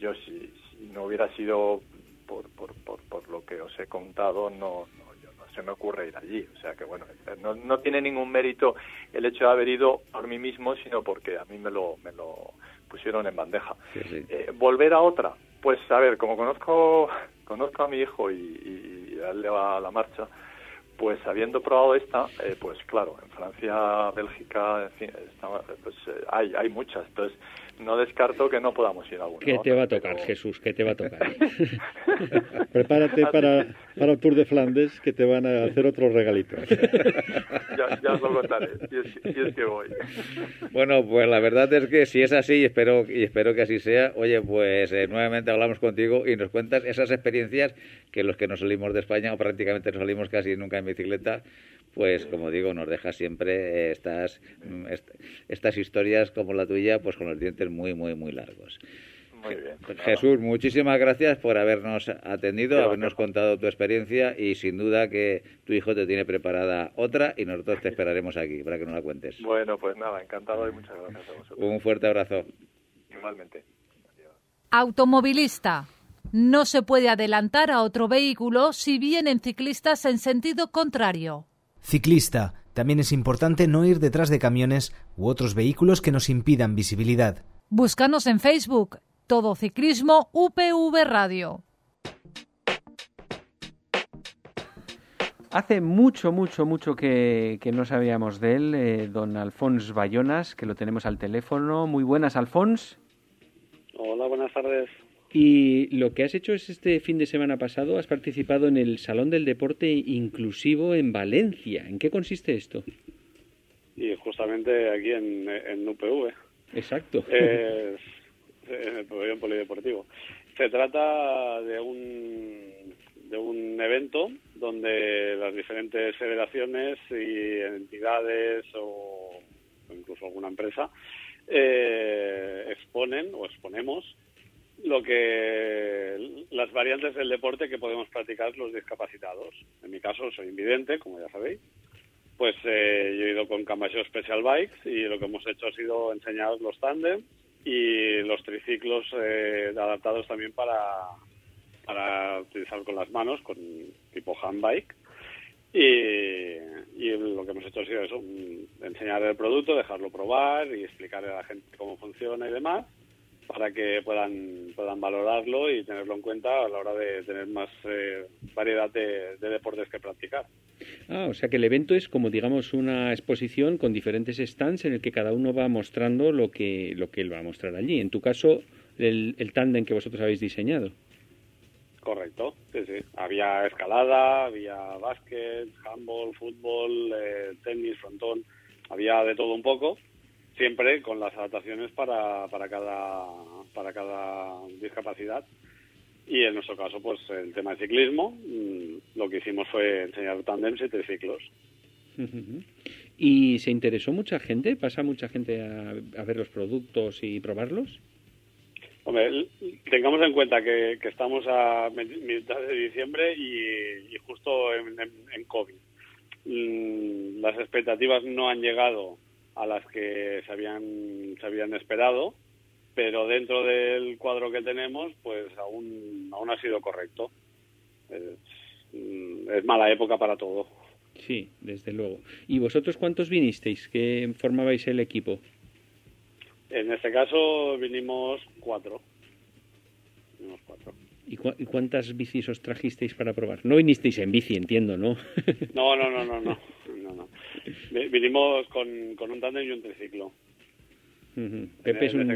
S7: yo si, no hubiera sido por, por, por, lo que os he contado, no, no, se me ocurre ir allí. O sea que, bueno, no, no tiene ningún mérito el hecho de haber ido por mí mismo, sino porque a mí me lo, me lo pusieron en bandeja. Eh, volver a otra, pues a ver, como conozco, conozco a mi hijo y, y, a él le va a la marcha, pues habiendo probado esta, eh, pues claro, en Francia, Bélgica, en fin, pues eh, hay, hay muchas. Entonces, no descarto que no podamos ir a alguna.
S4: ¿Qué te va a tocar, Jesús? ¿Qué te va a tocar?
S3: Prepárate para, para el Tour de Flandes, que te van a hacer otros regalitos.
S7: ya, ya os lo contaré, si es, que voy.
S2: Bueno, pues la verdad es que si es así, y espero, y espero que así sea, oye, pues eh, nuevamente hablamos contigo y nos cuentas esas experiencias que los que nos salimos de España, o prácticamente nos salimos casi nunca en bicicleta, pues como digo, nos deja siempre estas, mm, estas historias como la tuya, pues con los dientes muy, muy, muy largos.
S7: Muy bien. Pues
S2: Jesús, muchísimas gracias por habernos atendido, habernos contado tu experiencia y sin duda que tu hijo te tiene preparada otra y nosotros te esperaremos aquí para que nos la cuentes.
S7: Bueno, pues nada, encantado y muchas gracias a vosotros.
S2: Un fuerte abrazo.
S7: Igualmente.
S1: Automovilista. No se puede adelantar a otro vehículo si vienen ciclistas en sentido contrario.
S5: Ciclista. También es importante no ir detrás de camiones u otros vehículos que nos impidan visibilidad.
S1: Búscanos en Facebook. Todo Ciclismo UPV Radio.
S4: Hace mucho, mucho, mucho que, no sabíamos de él, eh, don Alfons Bayonas, que lo tenemos al teléfono. Muy buenas, Alfons.
S8: Hola, buenas tardes.
S4: Y lo que has hecho es este fin de semana pasado, has participado en el Salón del Deporte Inclusivo en Valencia. ¿En qué consiste esto?
S8: Y justamente aquí en, en UPV.
S4: Exacto.
S8: En el polideportivo. Se trata de un, de un evento donde las diferentes federaciones y entidades o incluso alguna empresa eh, exponen o exponemos lo que las variantes del deporte que podemos practicar los discapacitados. En mi caso soy invidente, como ya sabéis. Pues eh, yo he ido con Cambaseo Special Bikes y lo que hemos hecho ha sido enseñar los tándem y los triciclos eh, adaptados también para, para utilizar con las manos, con tipo handbike. Y, y lo que hemos hecho ha sido eso, enseñar el producto, dejarlo probar y explicarle a la gente cómo funciona y demás para que puedan, puedan valorarlo y tenerlo en cuenta a la hora de tener más eh, variedad de, deportes que practicar.
S4: Ah, o sea que el evento es como digamos una exposición con diferentes stands en el que cada uno va mostrando lo que, lo que él va a mostrar allí. En tu caso, el, el tándem que vosotros habéis diseñado.
S8: Correcto, sí, sí. Había escalada, había básquet, handball, fútbol, eh, tenis, frontón, había de todo un poco siempre con las adaptaciones para, para, cada, para cada discapacidad. Y en nuestro caso, pues el tema de ciclismo, mm, lo que hicimos fue enseñar tandems y triciclos.
S4: ¿Y se interesó mucha gente? ¿Pasa mucha gente a, ver los productos y probarlos?
S8: Hombre, tengamos en cuenta que, estamos a mitad de diciembre y, justo en, en, COVID. Mm, las expectativas no han llegado a las que se habían, se habían esperado, pero dentro del cuadro que tenemos, pues aún, aún ha sido correcto. Es, mm, es mala época para todo.
S4: Sí, desde luego. ¿Y vosotros cuántos vinisteis? ¿Qué formabais el equipo?
S8: En este caso vinimos cuatro.
S4: Vinimos cuatro. ¿Y, cuántas bicis os trajisteis para probar? No vinisteis en bici, entiendo, ¿no?
S8: no, no, no, no, no. no, no. Vinimos con, con un tándem y un triciclo.
S4: Pepe es un...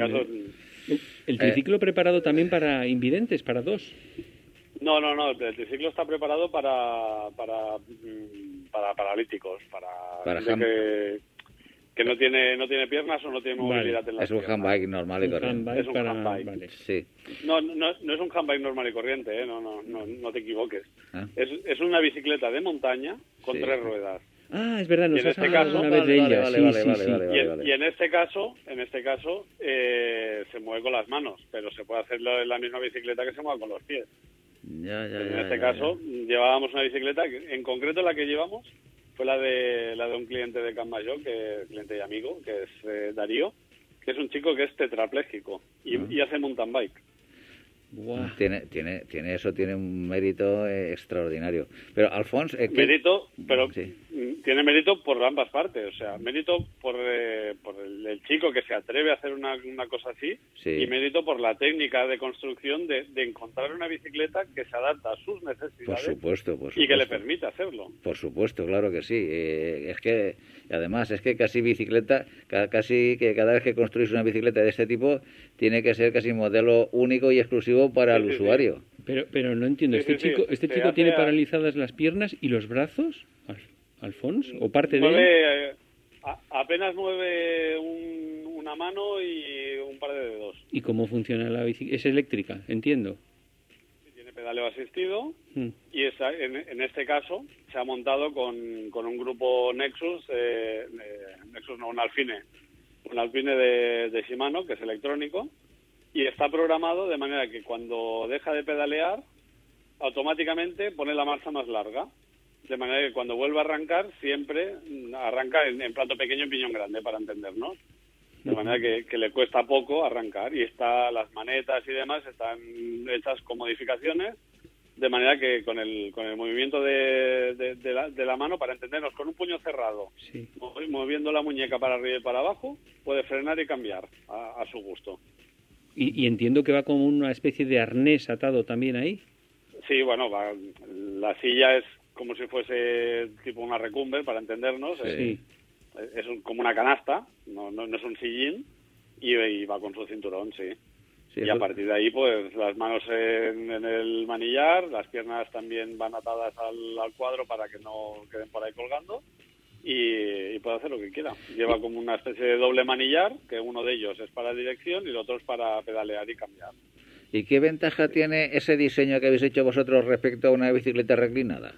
S4: Este ¿El triciclo preparado también para invidentes, para dos?
S8: No, no, no. El triciclo está preparado para para, mm, para paralíticos, para,
S2: para
S8: que, que no tiene no tiene piernas o no tiene movilidad en las
S2: Es un handbike normal y corriente.
S8: Es un handbike.
S2: Sí.
S8: No, no, no es un handbike normal y corriente, ¿eh? no, no, no, no te equivoques. Ah. Es, es una bicicleta de montaña con tres ruedas.
S4: Ah, es verdad, nos
S8: en este caso,
S4: una vez de ella.
S8: y, en, este caso, en este caso eh, se mueve con las manos, pero se puede hacer en la misma bicicleta que se mueve con los pies.
S2: Ya, ya,
S8: en este caso llevábamos una bicicleta, en concreto la que llevamos fue la de la de un cliente de Can que cliente y amigo, que es eh, Darío, que es un chico que es tetrapléjico y, ah. y hace mountain bike.
S2: Tiene, tiene, tiene eso, tiene un mérito eh, extraordinario. Pero Alfonso, eh, ¿qué-
S8: Mérito, pero
S2: Sí.
S8: tiene mérito por ambas partes. O sea, mérito por, eh, por el, el chico que se atreve a hacer una, una cosa así
S2: Sí.
S8: y mérito por la técnica de construcción de, de encontrar una bicicleta que se adapta a sus
S2: por
S8: necesidades
S2: supuesto, por supuesto.
S8: y que le permita hacerlo.
S2: Por supuesto, claro que sí. Eh, es que, además, es que casi bicicleta, ca- casi que cada vez que construís una bicicleta de este tipo, tiene que ser casi modelo único y exclusivo para
S8: Sí,
S2: el
S8: sí, sí.
S2: usuario.
S4: Pero, pero no entiendo, ¿este
S8: sí, sí.
S4: chico, este
S8: Se
S4: chico tiene
S8: a-
S4: paralizadas las piernas y los brazos, Al- Alfonso? ¿O parte de él?
S8: Eh, a- apenas mueve un- una mano y un par de dedos.
S4: ¿Y cómo funciona la bicicleta? Es eléctrica, entiendo.
S8: Pedaleo asistido
S4: Mm.
S8: y esa- en, en este caso se ha montado con, con un grupo Nexus, eh, Nexus no, un Alpine, un Alpine de, de Shimano, que es electrónico, y está programado de manera que cuando deja de pedalear, automáticamente pone la marcha más larga. De manera que cuando vuelve a arrancar, siempre mm, arranca en, en plato pequeño y piñón grande, para entendernos. De manera que, que le cuesta poco arrancar y está las manetas y demás están hechas con modificaciones de manera que con el, con el movimiento de, de- de la, de la mano, para entendernos, con un puño cerrado,
S4: Sí.
S8: moviendo la muñeca para arriba y para abajo, puede frenar y cambiar a, a su gusto.
S4: Y, y entiendo que va como una especie de arnés atado también ahí.
S8: Sí, bueno, va- la silla es como si fuese tipo una recumber, para entendernos.
S2: Sí.
S8: Es un- como una canasta, no, no, no es un sillín, y, y va con su cinturón, sí.
S2: Sí,
S8: y a partir de ahí, pues las manos en, en el manillar, las piernas también van atadas al, al cuadro para que no queden por ahí colgando y, y puede hacer lo que quiera. Lleva como una especie de doble manillar, que uno de ellos es para dirección y el otro es para pedalear y cambiar.
S2: ¿Y qué ventaja tiene ese diseño que habéis hecho vosotros respecto a una bicicleta reclinada?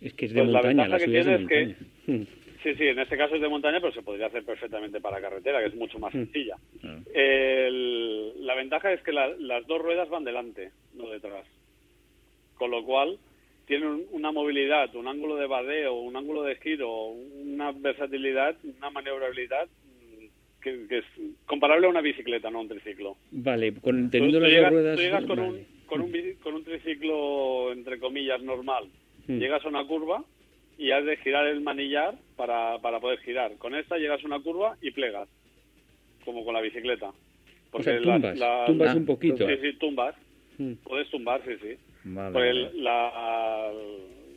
S4: Es que es de
S8: Pues la
S4: montaña,
S8: ventaja
S4: la
S8: que
S4: suya es de
S8: tiene es
S4: montaña. Mm.
S8: Sí, sí, en este caso es de montaña, pero se podría hacer perfectamente para carretera, que es mucho más sencilla.
S2: Ah.
S8: El- la ventaja es que la- las dos ruedas van delante, no detrás. Con lo cual, tiene un- una movilidad, un ángulo de badeo, un ángulo de giro, una versatilidad, una maniobrabilidad mm, que, que es comparable a una bicicleta, no a un triciclo.
S4: Vale, con,
S8: Tú,
S4: teniendo
S8: tú
S4: las
S8: llegas,
S4: dos ruedas...
S8: tú llegas con,
S4: vale.
S8: un, con, un, con un triciclo, entre comillas, normal.
S4: Mm.
S8: Llegas a una curva y has de girar el manillar para, para poder girar. Con esta llegas a una curva y plegas, como con la bicicleta.
S4: O sea,
S8: la-
S4: tumbas,
S8: la-
S4: tumbas
S2: Ah,
S4: un poquito.
S8: Sí, sí, tumbas.
S4: Mm.
S8: Puedes tumbar, sí, sí.
S2: Vale,
S8: Pues
S2: vale.
S8: la-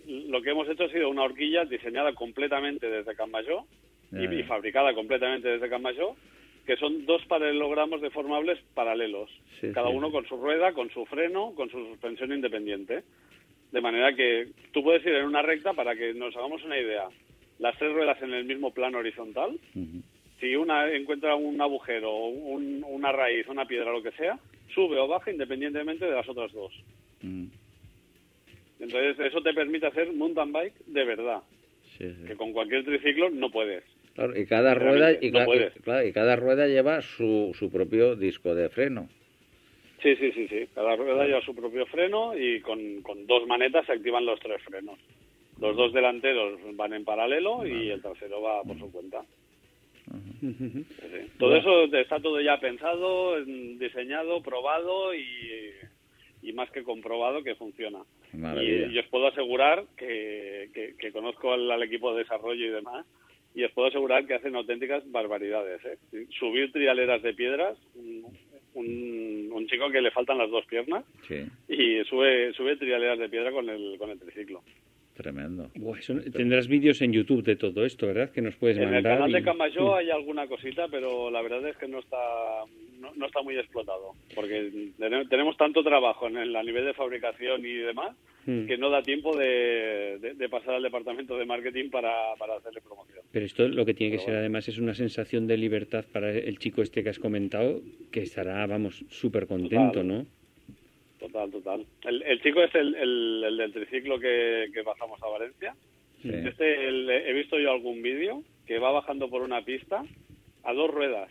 S8: lo que hemos hecho ha sido una horquilla diseñada completamente desde Cambayó y, fabricada completamente desde Cambayó, que son dos paralelogramos deformables paralelos,
S2: Sí,
S8: cada
S2: sí.
S8: uno con su rueda, con su freno, con su suspensión independiente. De manera que tú puedes ir en una recta para que nos hagamos una idea. Las tres ruedas en el mismo plano horizontal, si una encuentra un agujero, un- una raíz, una piedra, lo que sea, sube o baja independientemente de las otras dos.
S2: Mm.
S8: Entonces, eso te permite hacer mountain bike de verdad,
S2: Sí, sí.
S8: que con cualquier triciclo no puedes.
S2: Claro, y cada rueda
S8: Realmente,
S2: y,
S8: no
S2: ca-
S8: puedes.
S2: y- claro, y cada rueda lleva su, su propio disco de freno.
S8: Sí, sí, sí, sí. Cada rueda lleva su propio freno y con, con dos manetas se activan los tres frenos. Los dos delanteros van en paralelo y el trasero va por su cuenta. Sí, sí. Todo eso está todo ya pensado, en- diseñado, probado y, y más que comprobado que funciona.
S2: Maravilla.
S8: Y, y os puedo asegurar que, que- que conozco al, al equipo de desarrollo y demás, y os puedo asegurar que hacen auténticas barbaridades. ¿eh? Subir trialeras de piedras, un, un- chico que le faltan las dos piernas,
S2: Sí,
S8: y sube, sube trialeras de piedra con el, con el triciclo.
S2: Tremendo.
S4: Eso- tendrás vídeos en YouTube de todo esto, ¿verdad? Que nos puedes
S8: En el
S4: mandar.
S8: canal de
S4: y-
S8: Camayó hay alguna cosita, pero la verdad es que no está no, no está muy explotado, porque tene- tenemos tanto trabajo en el, a nivel de fabricación y demás
S4: Mm.
S8: que no da tiempo de, de- de pasar al departamento de marketing para, para hacerle promoción.
S4: Pero esto lo que tiene que
S8: Pero
S4: ser
S8: bueno.
S4: además es una sensación de libertad para el chico este que has comentado, que estará, vamos, súper contento,
S8: Total.
S4: ¿no?
S8: Total, total. El, el chico es el, el- el del triciclo que, que bajamos a Valencia.
S2: Sí.
S8: Este, el- he visto yo algún vídeo que va bajando por una pista a dos ruedas.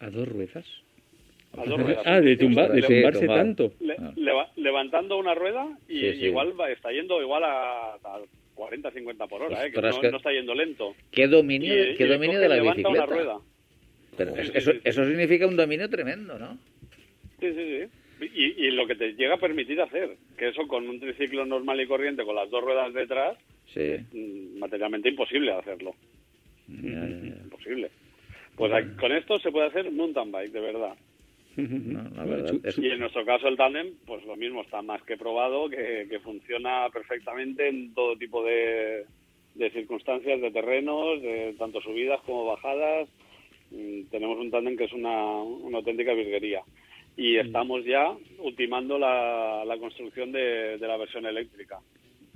S4: ¿A dos ruedas?
S8: A dos ruedas.
S4: ah, de, tumba- de
S2: Sí,
S4: tumbarse
S2: tumbar.
S4: tanto.
S8: le-
S2: Ah.
S8: leva- levantando una rueda y
S2: Sí, sí.
S8: igual va- está yendo igual a, a 40, 50 por hora, ¿eh? que no,
S2: que-
S8: no está yendo lento.
S2: ¿Qué dominio,
S8: Y-
S2: qué
S8: y
S2: dominio de la bicicleta?
S8: una rueda.
S2: Pero eso, eso significa un dominio tremendo, ¿no?
S8: Sí, sí, sí. Y, y lo que te llega a permitir hacer, que eso con un triciclo normal y corriente, con las dos ruedas detrás,
S2: Sí.
S8: es mm, materialmente imposible hacerlo.
S2: Ya, ya, ya.
S8: Imposible. Pues con esto se puede hacer mountain bike, de verdad.
S2: No, la verdad es-
S8: Y en nuestro caso el tándem, pues lo mismo, está más que probado, que, que funciona perfectamente en todo tipo de, de circunstancias, de terrenos, de tanto subidas como bajadas. Mm, Tenemos un tándem que es una, una auténtica virguería. Y estamos ya ultimando la, la construcción de, de la versión eléctrica.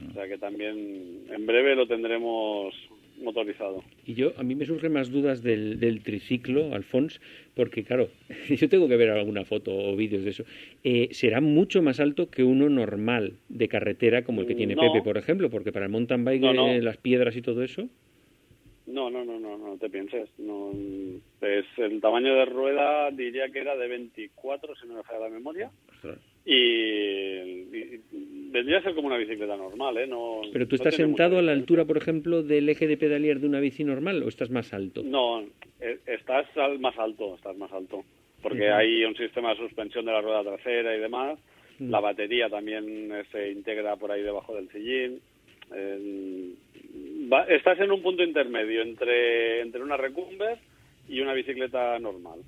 S8: O sea que también en breve lo tendremos motorizado.
S4: Y yo, a mí me surgen más dudas del, del triciclo, Alfons, porque claro, yo tengo que ver alguna foto o vídeos de eso. Eh, será mucho más alto que uno normal de carretera como el que tiene
S8: No.
S4: Pepe, por ejemplo, porque para el mountain bike,
S8: No, no.
S4: eh, las piedras y todo eso.
S8: No, no, no, no, no te pienses. No, es el tamaño de rueda diría que era de 24, si no me falla la memoria.
S2: ostras.
S8: Y, y- vendría a ser como una bicicleta normal, ¿eh? No,
S4: Pero tú estás sentado a la altura, por ejemplo, del eje de pedalear de una bici normal o estás más alto.
S8: No, eh, estás más alto, estás más alto. Porque hay un sistema de suspensión de la rueda trasera y demás. La batería también se integra por ahí debajo del sillín. Eh, va- estás en un punto intermedio entre, entre una recumber y una bicicleta normal.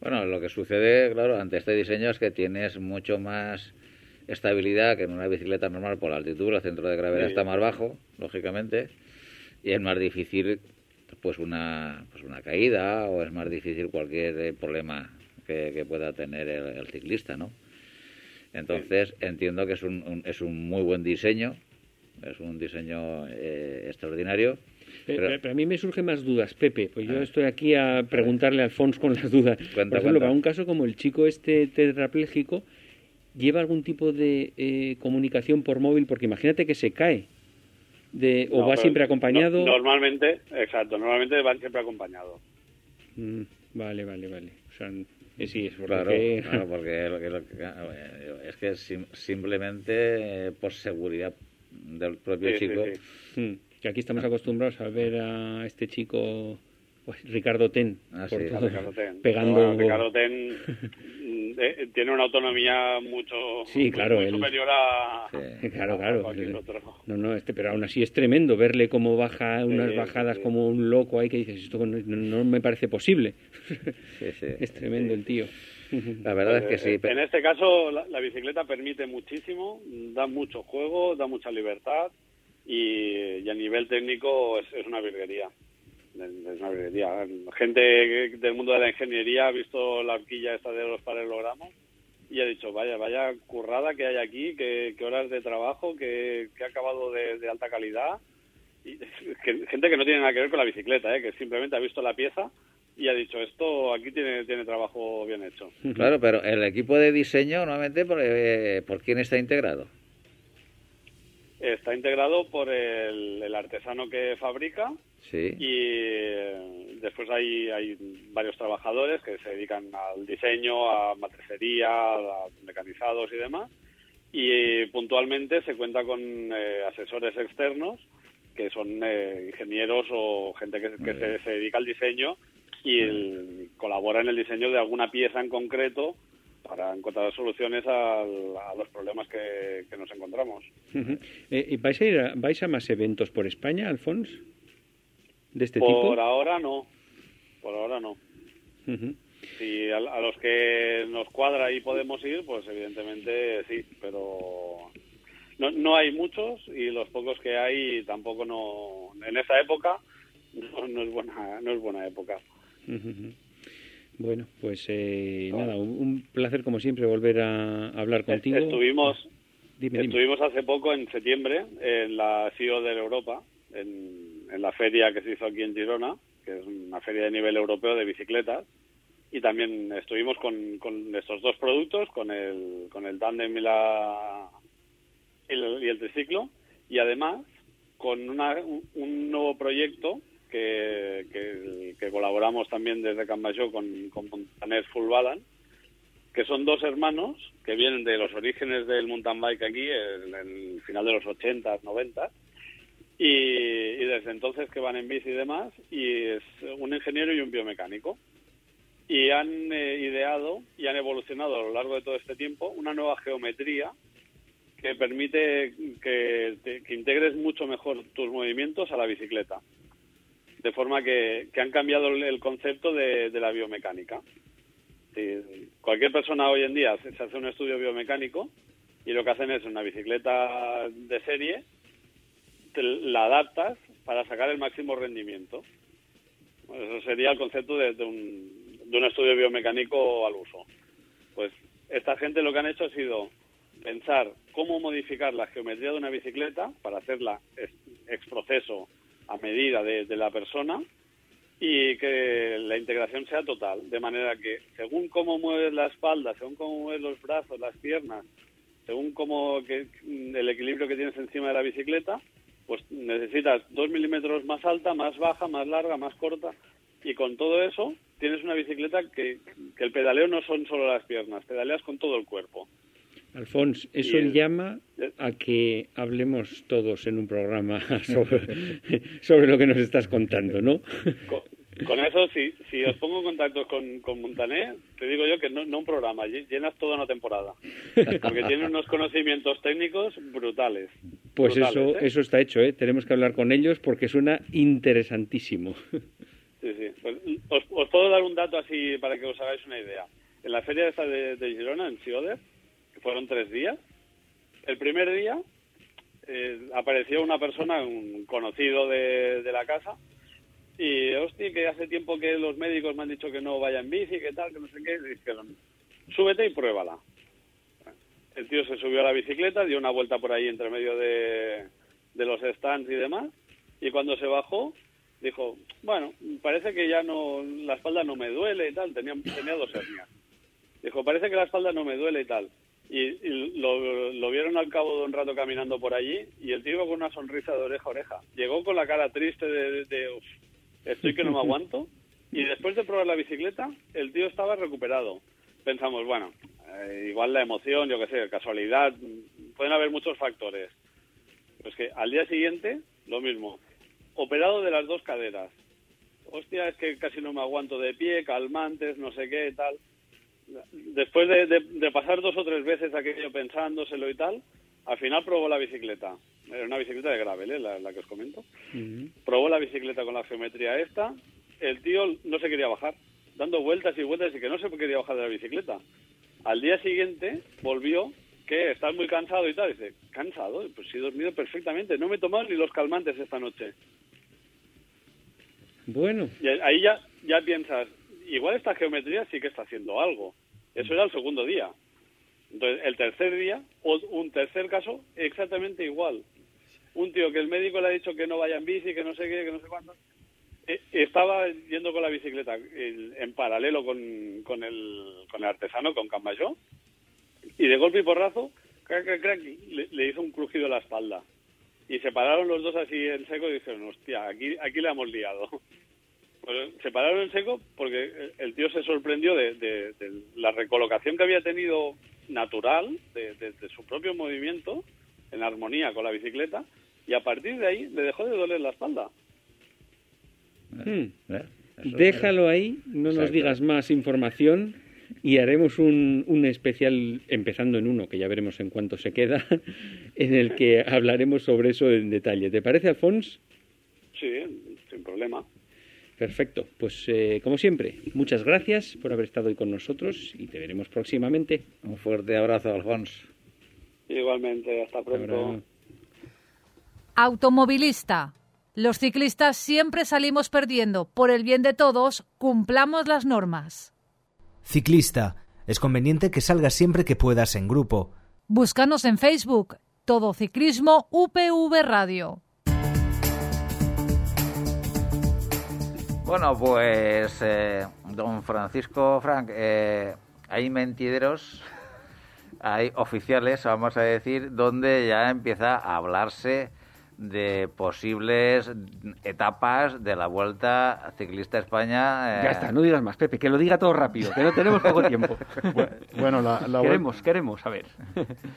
S2: Bueno, lo que sucede, claro, ante este diseño es que tienes mucho más estabilidad que en una bicicleta normal por la altitud, el centro de gravedad
S8: Sí.
S2: está más bajo, lógicamente, y es más difícil pues una pues una caída o es más difícil cualquier eh, problema que, que pueda tener el, el ciclista, ¿no? Entonces entiendo que es un, un- es un muy buen diseño, es un diseño eh, extraordinario.
S4: Pe-
S2: pero-
S4: Pero, pero a mí me surgen más dudas, Pepe. Pues yo
S2: Ah.
S4: estoy aquí a preguntarle a Alfons con las dudas.
S2: Cuenta,
S4: Por ejemplo,
S2: cuenta.
S4: para un caso como el chico este tetrapléjico, ¿lleva algún tipo de eh, comunicación por móvil? Porque imagínate que se cae. De, o
S8: No,
S4: va siempre acompañado.
S8: no- normalmente, exacto, normalmente van siempre acompañados.
S4: Mm, vale, vale, vale. O sea, sí, es
S2: Claro,
S4: porque...
S2: claro, porque lo que- lo que- es que sim- simplemente eh, por seguridad del propio
S8: Sí,
S2: chico.
S8: sí.
S4: Mm, que aquí estamos acostumbrados a ver a este chico, pues, Ricardo Ten,
S2: Ah,
S4: por
S2: sí.
S4: todo-
S8: Ricardo Ten.
S4: pegando...
S8: Bueno, Ricardo Ten mm, eh, tiene una autonomía mucho
S4: Sí, claro,
S8: muy
S4: él-
S8: superior a,
S2: Sí.
S4: Claro,
S8: a
S4: claro.
S8: cualquier otro.
S4: No, no, este, pero aún así es tremendo verle cómo baja unas
S8: sí,
S4: bajadas
S8: sí.
S4: como un loco ahí que dices, esto no, me parece posible.
S2: Sí, sí.
S4: es tremendo el tío.
S2: La verdad es que sí.
S8: eh, En este caso, la, la bicicleta permite muchísimo, da mucho juego, da mucha libertad y, y a nivel técnico es, es una virguería. Es una virguería. Gente del mundo de la ingeniería ha visto la horquilla esta de los paralelogramos y ha dicho, vaya, vaya currada que hay aquí, que, que horas de trabajo, que, que acabado de, de alta calidad. Y, que- gente que no tiene nada que ver con la bicicleta, ¿eh? que simplemente ha visto la pieza y ha dicho, esto aquí tiene, tiene trabajo bien hecho.
S2: Claro, pero el equipo de diseño, normalmente, ¿por, eh, ¿por quién está integrado?
S8: Está integrado por el, el artesano que fabrica
S2: Sí.
S8: y eh, después hay, hay varios trabajadores que se dedican al diseño, a matricería, a mecanizados y demás. Y eh, puntualmente se cuenta con eh, asesores externos que son eh, ingenieros o gente que, que se, se dedica al diseño y el- colabora en el diseño de alguna pieza en concreto para encontrar soluciones al- a los problemas que, que nos encontramos.
S4: Eh, ¿y ¿vais, a ir a, ¿Vais a más eventos por España, Alfons? ¿De este
S8: Por
S4: tipo?
S8: ahora no, por ahora no.
S4: Ujú.
S8: Si a, a los que nos cuadra y podemos ir, pues evidentemente sí, pero no, no hay muchos y los pocos que hay tampoco no. En esta época no, no es buena no es buena época.
S4: Bueno, pues eh, nada, un, un placer como siempre volver a hablar contigo.
S8: Estuvimos
S4: Dime, dime.
S8: estuvimos hace poco en septiembre en la CIO de Europa, en, en la feria que se hizo aquí en Girona, que es una feria de nivel europeo de bicicletas. Y también estuvimos con, con estos dos productos, con el, con el tándem y, la, y, el, y el triciclo, y además con una- un, un nuevo proyecto que, colaboramos también desde Cambayo con, con Montaner Full que son dos hermanos que vienen de los orígenes del mountain bike aquí, en el final de los 80, 90, y, y desde entonces que van en bici y demás, y es un ingeniero y un biomecánico. y han eh, ideado y han evolucionado a lo largo de todo este tiempo una nueva geometría que permite que, que integres mucho mejor tus movimientos a la bicicleta. De forma que, que han cambiado el concepto de, de la biomecánica. cualquier persona hoy en día se hace un estudio biomecánico y lo que hacen es una bicicleta de serie, la adaptas para sacar el máximo rendimiento. Eso sería el concepto de, un, de un estudio biomecánico al uso. Pues esta gente lo que han hecho ha sido pensar cómo modificar la geometría de una bicicleta para hacerla ex proceso a medida de, de, la persona y que la integración sea total, de manera que según cómo mueves la espalda, según cómo mueves los brazos, las piernas, según cómo que, el equilibrio que tienes encima de la bicicleta, pues necesitas dos milímetros más alta, más baja, más larga, más corta, y con todo eso tienes una bicicleta que, que el pedaleo no son solo las piernas, pedaleas con todo el cuerpo.
S4: Alfonso, eso llama a que hablemos todos en un programa sobre, sobre, lo que nos estás contando, ¿no?
S8: Con, eso, si, si os pongo en contacto con, con Montané, te digo yo que no, no un programa, llenas toda una temporada. Porque tiene unos conocimientos técnicos brutales.
S4: Pues
S8: eso,
S4: ¿eh? eso está hecho, ¿eh? Tenemos que hablar con ellos porque suena interesantísimo.
S8: Sí, sí. Pues, os, os, puedo dar un dato así para que os hagáis una idea. En la feria esta de, de Girona, en Sioder, fueron tres días. El primer día eh, apareció una persona, un conocido de, la casa, y hostia, que hace tiempo que los médicos me han dicho que no vaya en bici, que tal, que no sé qué, y dijeron, súbete y pruébala. El tío se subió a la bicicleta, dio una vuelta por ahí entre medio de, de los stands y demás, y cuando se bajó, dijo, bueno, parece que ya no, la espalda no me duele y tal, tenía, tenía dos hernias. Dijo, parece que la espalda no me duele y tal y, lo, vieron al cabo de un rato caminando por allí y el tío iba con una sonrisa de oreja a oreja. Llegó con la cara triste de, estoy que no me aguanto y después de probar la bicicleta el tío estaba recuperado. Pensamos, bueno, eh, igual la emoción, yo qué sé, casualidad, pueden haber muchos factores. Pues que al día siguiente, lo mismo, operado de las dos caderas. Hostia, es que casi no me aguanto de pie, calmantes, no sé qué, tal después de, pasar dos o tres veces aquello pensándoselo y tal, al final probó la bicicleta. Era una bicicleta de gravel, ¿eh? la, que os comento. Probó la bicicleta con la geometría esta. El tío no se quería bajar, dando vueltas y vueltas y que no se quería bajar de la bicicleta. Al día siguiente volvió, que estás muy cansado y tal. dice, ¿cansado? Pues sí, he dormido perfectamente. No me he tomado ni los calmantes esta noche.
S4: Bueno.
S8: Y ahí ya, ya piensas, igual esta geometría sí que está haciendo algo. Eso era el segundo día. Entonces, el tercer día, o un tercer caso, exactamente igual. Un tío que el médico le ha dicho que no vaya en bici, que no sé qué, que no sé cuándo, eh, estaba yendo con la bicicleta en paralelo con, con, el, con el artesano, con Cambayó, y de golpe y porrazo, crack, crack, le, le, hizo un crujido en la espalda. Y se pararon los dos así en seco y dijeron, hostia, aquí, aquí le hemos liado. Se pararon en seco porque el tío se sorprendió de, la recolocación que había tenido natural de, su propio movimiento en armonía con la bicicleta y a partir de ahí le dejó de doler la espalda.
S4: Hmm. Déjalo ahí, no nos digas más información y haremos un, un, especial, empezando en uno, que ya veremos en cuánto se queda, en el que hablaremos sobre eso en detalle. ¿Te parece, Alfons?
S8: Sí, sin problema.
S4: Perfecto, pues eh, como siempre, muchas gracias por haber estado hoy con nosotros y te veremos próximamente.
S2: Un fuerte abrazo, Alfonso.
S8: Igualmente, hasta pronto.
S1: Automovilista. Los ciclistas siempre salimos perdiendo. Por el bien de todos, cumplamos las normas.
S5: Ciclista. Es conveniente que salgas siempre que puedas en grupo.
S1: Búscanos en Facebook. Todo Ciclismo UPV Radio.
S2: Bueno, pues eh, don Francisco Frank, eh, hay mentideros, hay oficiales, vamos a decir, donde ya empieza a hablarse de posibles etapas de la Vuelta Ciclista España.
S4: Ya está, no digas más, Pepe, que lo diga todo rápido, que no tenemos poco tiempo.
S3: bueno, la, la
S4: queremos, queremos, a ver.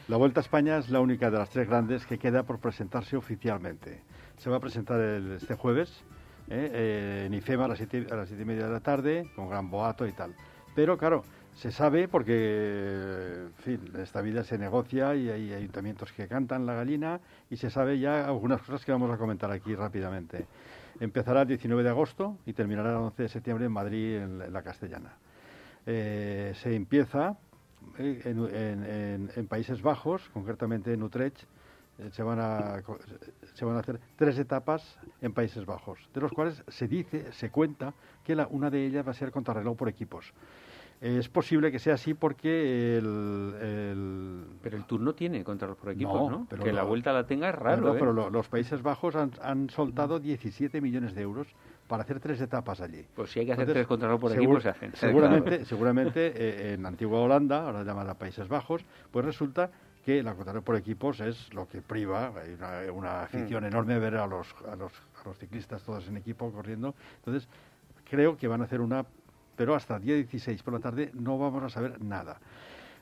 S3: La Vuelta a España es la única de las tres grandes que queda por presentarse oficialmente. Se va a presentar el, este jueves eh, eh, en IFEMA a las, siete, a las siete y media de la tarde, con gran boato y tal. Pero claro, se sabe porque, en fin, esta vida se negocia y hay ayuntamientos que cantan la gallina y se sabe ya algunas cosas que vamos a comentar aquí rápidamente. Empezará el 19 de agosto y terminará el 11 de septiembre en Madrid, en, la Castellana. Eh, se empieza en, Países Bajos, concretamente en Utrecht, eh, se van, a, se van a hacer tres etapas en Países Bajos, de los cuales se dice, se cuenta, que la, una de ellas va a ser contrarreloj por equipos. Es posible que sea así porque el,
S4: Pero el Tour no tiene contrarreloj por equipos, ¿no? Pero que la vuelta la tenga es raro,
S3: ¿eh? Pero los Países Bajos han, han soltado 17 millones de euros para hacer tres etapas allí.
S4: Pues si hay que hacer tres contrarreloj por equipos, se hacen.
S3: Seguramente, seguramente eh, en antigua Holanda, ahora llamada Países Bajos, pues resulta que la contrarreloj por equipos es lo que priva, hay una, una afición mm. enorme ver a los, a, los, a los ciclistas todos en equipo corriendo. Entonces, creo que van a hacer una, pero hasta el día 16 por la tarde no vamos a saber nada.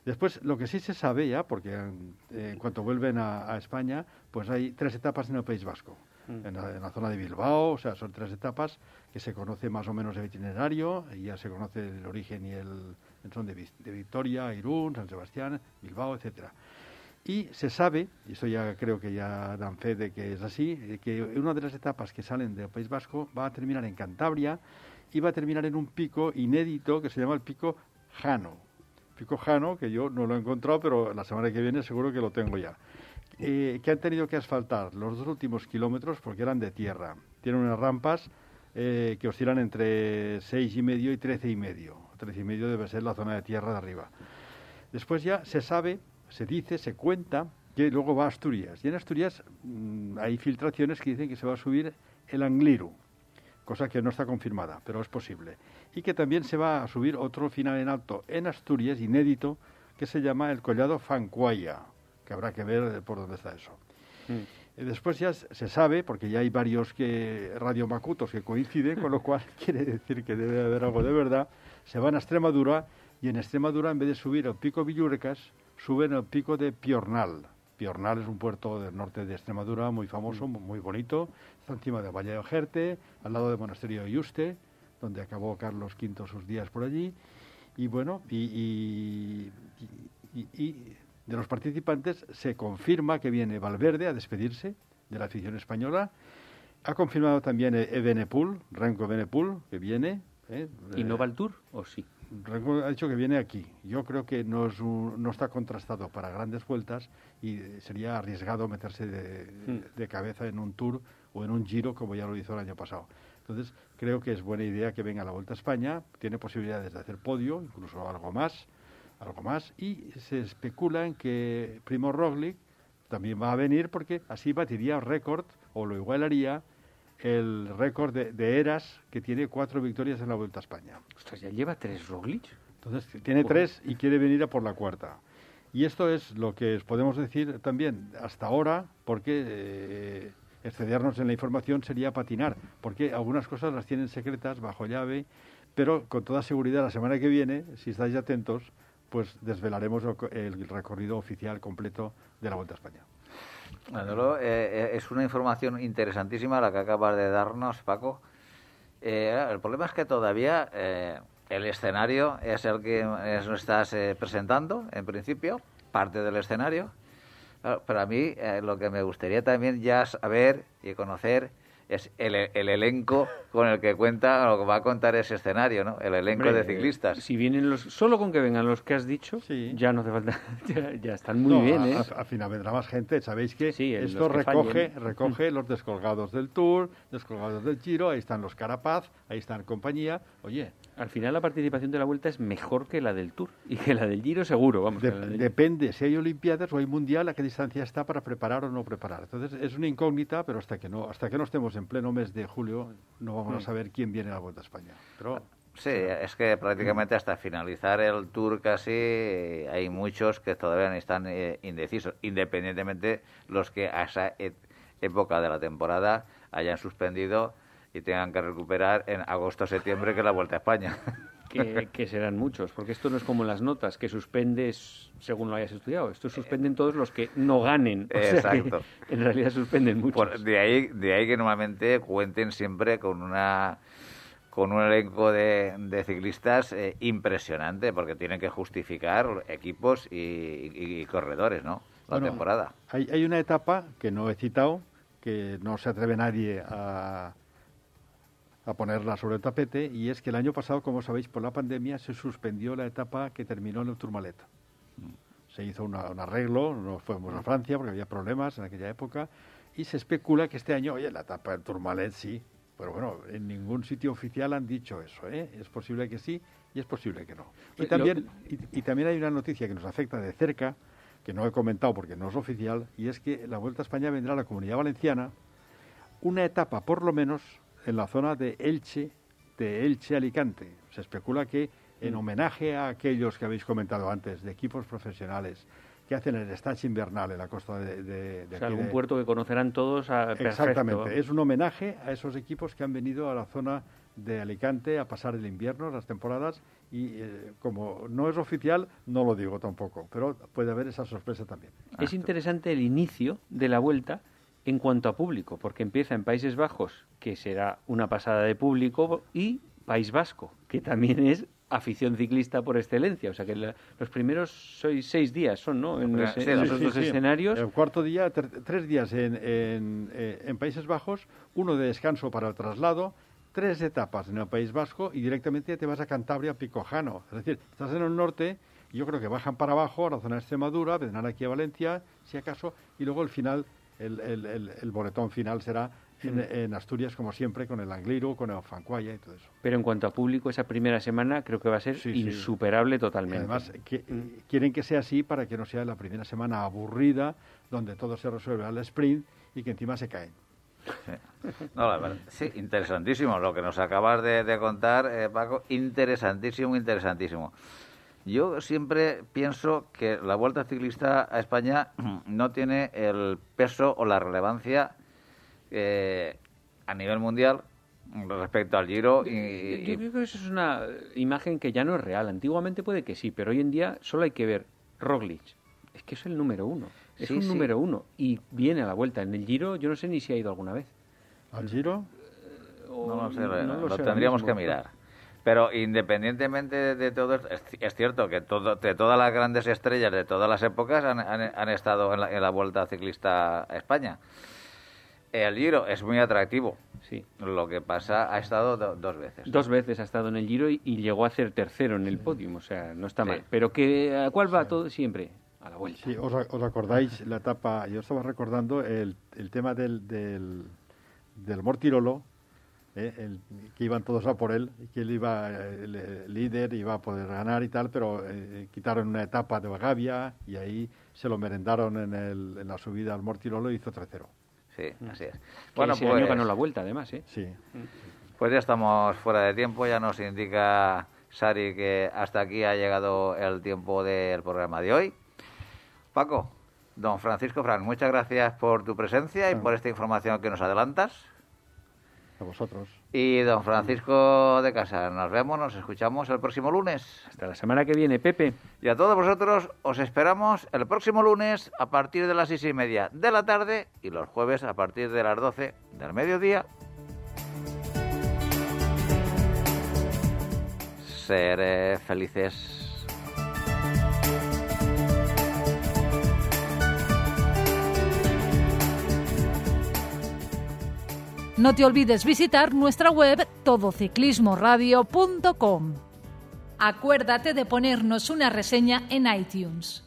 S3: Después, lo que sí se sabe ya, porque en, cuanto vuelven a, España, pues hay tres etapas en el País Vasco. Mm. En, la, zona de Bilbao, o sea, son tres etapas que se conoce más o menos el itinerario, y ya se conoce el origen y el, son de, de Victoria, Irún, San Sebastián, Bilbao, etcétera. Y se sabe, y eso ya creo que ya dan fe de que es así, que una de las etapas que salen del País Vasco va a terminar en Cantabria y va a terminar en un pico inédito que se llama el pico Jano. Pico Jano, que yo no lo he encontrado, pero la semana que viene seguro que lo tengo ya. Eh, que han tenido que asfaltar los dos últimos kilómetros porque eran de tierra. Tienen unas rampas eh, que oscilan entre seis y medio y trece y medio. Trece y medio debe ser la zona de tierra de arriba. Después ya se sabe se dice, se cuenta que luego va a Asturias. Y en Asturias mm, hay filtraciones que dicen que se va a subir el Angliru, cosa que no está confirmada, pero es posible. Y que también se va a subir otro final en alto en Asturias, inédito, que se llama el Collado Fancuaya, que habrá que ver por dónde está eso. Mm. Después ya se sabe, porque ya hay varios que radiomacutos que coinciden, con lo cual quiere decir que debe haber algo de verdad, se van a Extremadura y en Extremadura, en vez de subir al pico Villurcas, suben al pico de Piornal. Piornal es un puerto del norte de Extremadura muy famoso, mm. muy bonito. Está encima de Valle de Ojerte, al lado del monasterio de Yuste, donde acabó Carlos V sus días por allí. Y bueno, y, de los participantes se confirma que viene Valverde a despedirse de la afición española. Ha confirmado también Ebenepul, Renko Ebenepul, que viene.
S4: ¿eh? ¿Y no va al Tour o sí?
S3: Ha dicho que viene aquí. Yo creo que no, no está contrastado para grandes vueltas y sería arriesgado meterse hmm. de, cabeza en un tour o en un giro como ya lo hizo el año pasado. Entonces, creo que es buena idea que venga a la Vuelta a España. Tiene posibilidades de hacer podio, incluso algo más. Algo más. Y se especula en que Primo Roglic también va a venir porque así batiría récord o lo igualaría el récord de, Eras, que tiene cuatro victorias en la Vuelta a España.
S4: Ostras, ¿ya lleva tres Roglic?
S3: Entonces, tiene tres y quiere venir a por la cuarta. Y esto es lo que podemos decir también hasta ahora, porque eh, excedernos en la información sería patinar, porque algunas cosas las tienen secretas, bajo llave, pero con toda seguridad la semana que viene, si estáis atentos, pues desvelaremos el recorrido oficial completo de la Vuelta a España.
S2: Eh, eh, es una información interesantísima la que acabas de darnos, Paco. Eh, el problema es que todavía el escenario es el que nos estás presentando, en principio, parte del escenario. pero a mí lo que me gustaría también ya saber y conocer es el, el, elenco con el que cuenta, lo que va a contar ese escenario, ¿no? El elenco de ciclistas.
S4: Si vienen los, solo con que vengan los que has dicho, ya no hace falta, ya, están muy bien, ¿eh?
S3: Al final vendrá más gente, sabéis que esto recoge, recoge los descolgados del Tour, descolgados del Giro, ahí están los Carapaz, ahí están compañía, oye,
S4: al final la participación de la Vuelta es mejor que la del Tour y que la del Giro seguro, vamos.
S3: Depende, si hay Olimpiadas o hay Mundial, a qué distancia está para preparar o no preparar. Entonces es una incógnita, pero hasta que no hasta que no estemos en pleno mes de julio no vamos a mm. saber quién viene a la Vuelta a España. Pero
S2: Sí, es que prácticamente hasta finalizar el tour casi hay muchos que todavía están eh, indecisos, independientemente los que a esa e-, época de la temporada hayan suspendido y tengan que recuperar en agosto-septiembre que la Vuelta a España.
S4: que, serán muchos, porque esto no es como las notas, que suspendes según lo hayas estudiado. Esto suspenden todos los que no ganen. Exacto. en realidad suspenden muchos.
S2: de, ahí, de ahí que normalmente cuenten siempre con una con un elenco de, ciclistas eh, impresionante, porque tienen que justificar equipos y, corredores, ¿no? La temporada.
S3: Hay, hay una etapa que no he citado, que no se atreve nadie a, a ponerla sobre el tapete, y es que el año pasado, como sabéis, por la pandemia se suspendió la etapa que terminó en el Tourmalet. Se hizo un arreglo, nos fuimos a Francia porque había problemas en aquella época, y se especula que este año, oye, la etapa del Tourmalet sí, pero bueno, en ningún sitio oficial han dicho eso. ¿eh? Es posible que sí y es posible que no. Y también, y, también hay una noticia que nos afecta de cerca, que no he comentado porque no es oficial, y es que la Vuelta a España vendrá a la Comunidad Valenciana una etapa, por lo menos, en la zona de Elche, de Elche-Alicante. Se especula que en mm. homenaje a aquellos que habéis comentado antes, de equipos profesionales, que hacen el stage invernal en la costa de,
S4: de, algún puerto que conocerán todos a
S3: Exactamente, es un homenaje a esos equipos que han venido a la zona de Alicante a pasar el invierno, las temporadas, y eh, como no es oficial, no lo digo tampoco, pero puede haber esa sorpresa también.
S4: Es interesante el inicio de la vuelta en cuanto a público, porque empieza en Países Bajos, que será una pasada de público, y País Vasco, que también es afición ciclista por excelencia. O sea que los primeros sois seis días, son, ¿no? En, esos dos escenarios.
S3: El cuarto día, tres días en, eh, en, Países Bajos, uno de descanso para el traslado, tres etapas en el País Vasco y directamente te vas a Cantabria, Picojano. Es decir, estás en el norte y yo creo que bajan para abajo a la zona de Extremadura, vendrán aquí a Valencia, si acaso, y luego el final, el, el, el boletón final será en, Asturias, como siempre, con el Angliru, con el Fancuaya y todo eso.
S4: Pero en cuanto a público, esa primera semana creo que va a ser insuperable totalmente.
S3: además, quieren que sea así para que no sea la primera semana aburrida, donde todo se resuelve al sprint y que encima se caen.
S2: No, la verdad, sí, interesantísimo lo que nos acabas de, contar, eh, Paco. Interesantísimo, interesantísimo. Yo siempre pienso que la Vuelta Ciclista a España no tiene el peso o la relevancia eh, a nivel mundial respecto al Giro. Y,
S4: yo, creo que eso es una imagen que ya no es real. Antiguamente puede que sí, pero hoy en día solo hay que ver Roglic. Es que es el número uno. Es un número uno. Y viene a la vuelta. En el Giro yo no sé ni si ha ido alguna vez.
S3: ¿Al Giro?
S2: no, lo sé, lo, tendríamos que mirar. Pero independientemente de, todo, es, es, cierto que todo, de todas las grandes estrellas de todas las épocas han, han, estado en la, en la Vuelta Ciclista a España. El Giro es muy atractivo. Sí. Lo que pasa, ha estado dos veces.
S4: Dos veces ha estado en el Giro y, llegó a ser tercero en el podium, o sea, no está mal. Pero que, ¿a cuál va todo siempre? A la vuelta.
S3: Sí, os, acordáis la etapa, yo estaba recordando el, el tema del, del, del Mortirolo, eh, el, que iban todos a por él, que él iba el, líder, iba a poder ganar y tal, pero eh, quitaron una etapa de Bagavia y ahí se lo merendaron en, el, en la subida al Mortirolo y hizo 3-0
S2: sí, mm. así es.
S4: Bueno, ese pues, año ganó la vuelta, además, ¿eh?
S3: Sí.
S2: Pues ya estamos fuera de tiempo, ya nos indica Sari que hasta aquí ha llegado el tiempo del programa de hoy. Paco, don Francisco Fran, muchas gracias por tu presencia y por esta información que nos adelantas.
S3: A vosotros.
S2: Y don Francisco de Casa, nos vemos, nos escuchamos el próximo lunes.
S4: Hasta la semana que viene, Pepe.
S2: Y a todos vosotros os esperamos el próximo lunes a partir de las seis y media de la tarde y los jueves a partir de las doce del mediodía. Seré felices.
S1: No te olvides visitar nuestra web todociclismoradio.com. Acuérdate de ponernos una reseña en iTunes.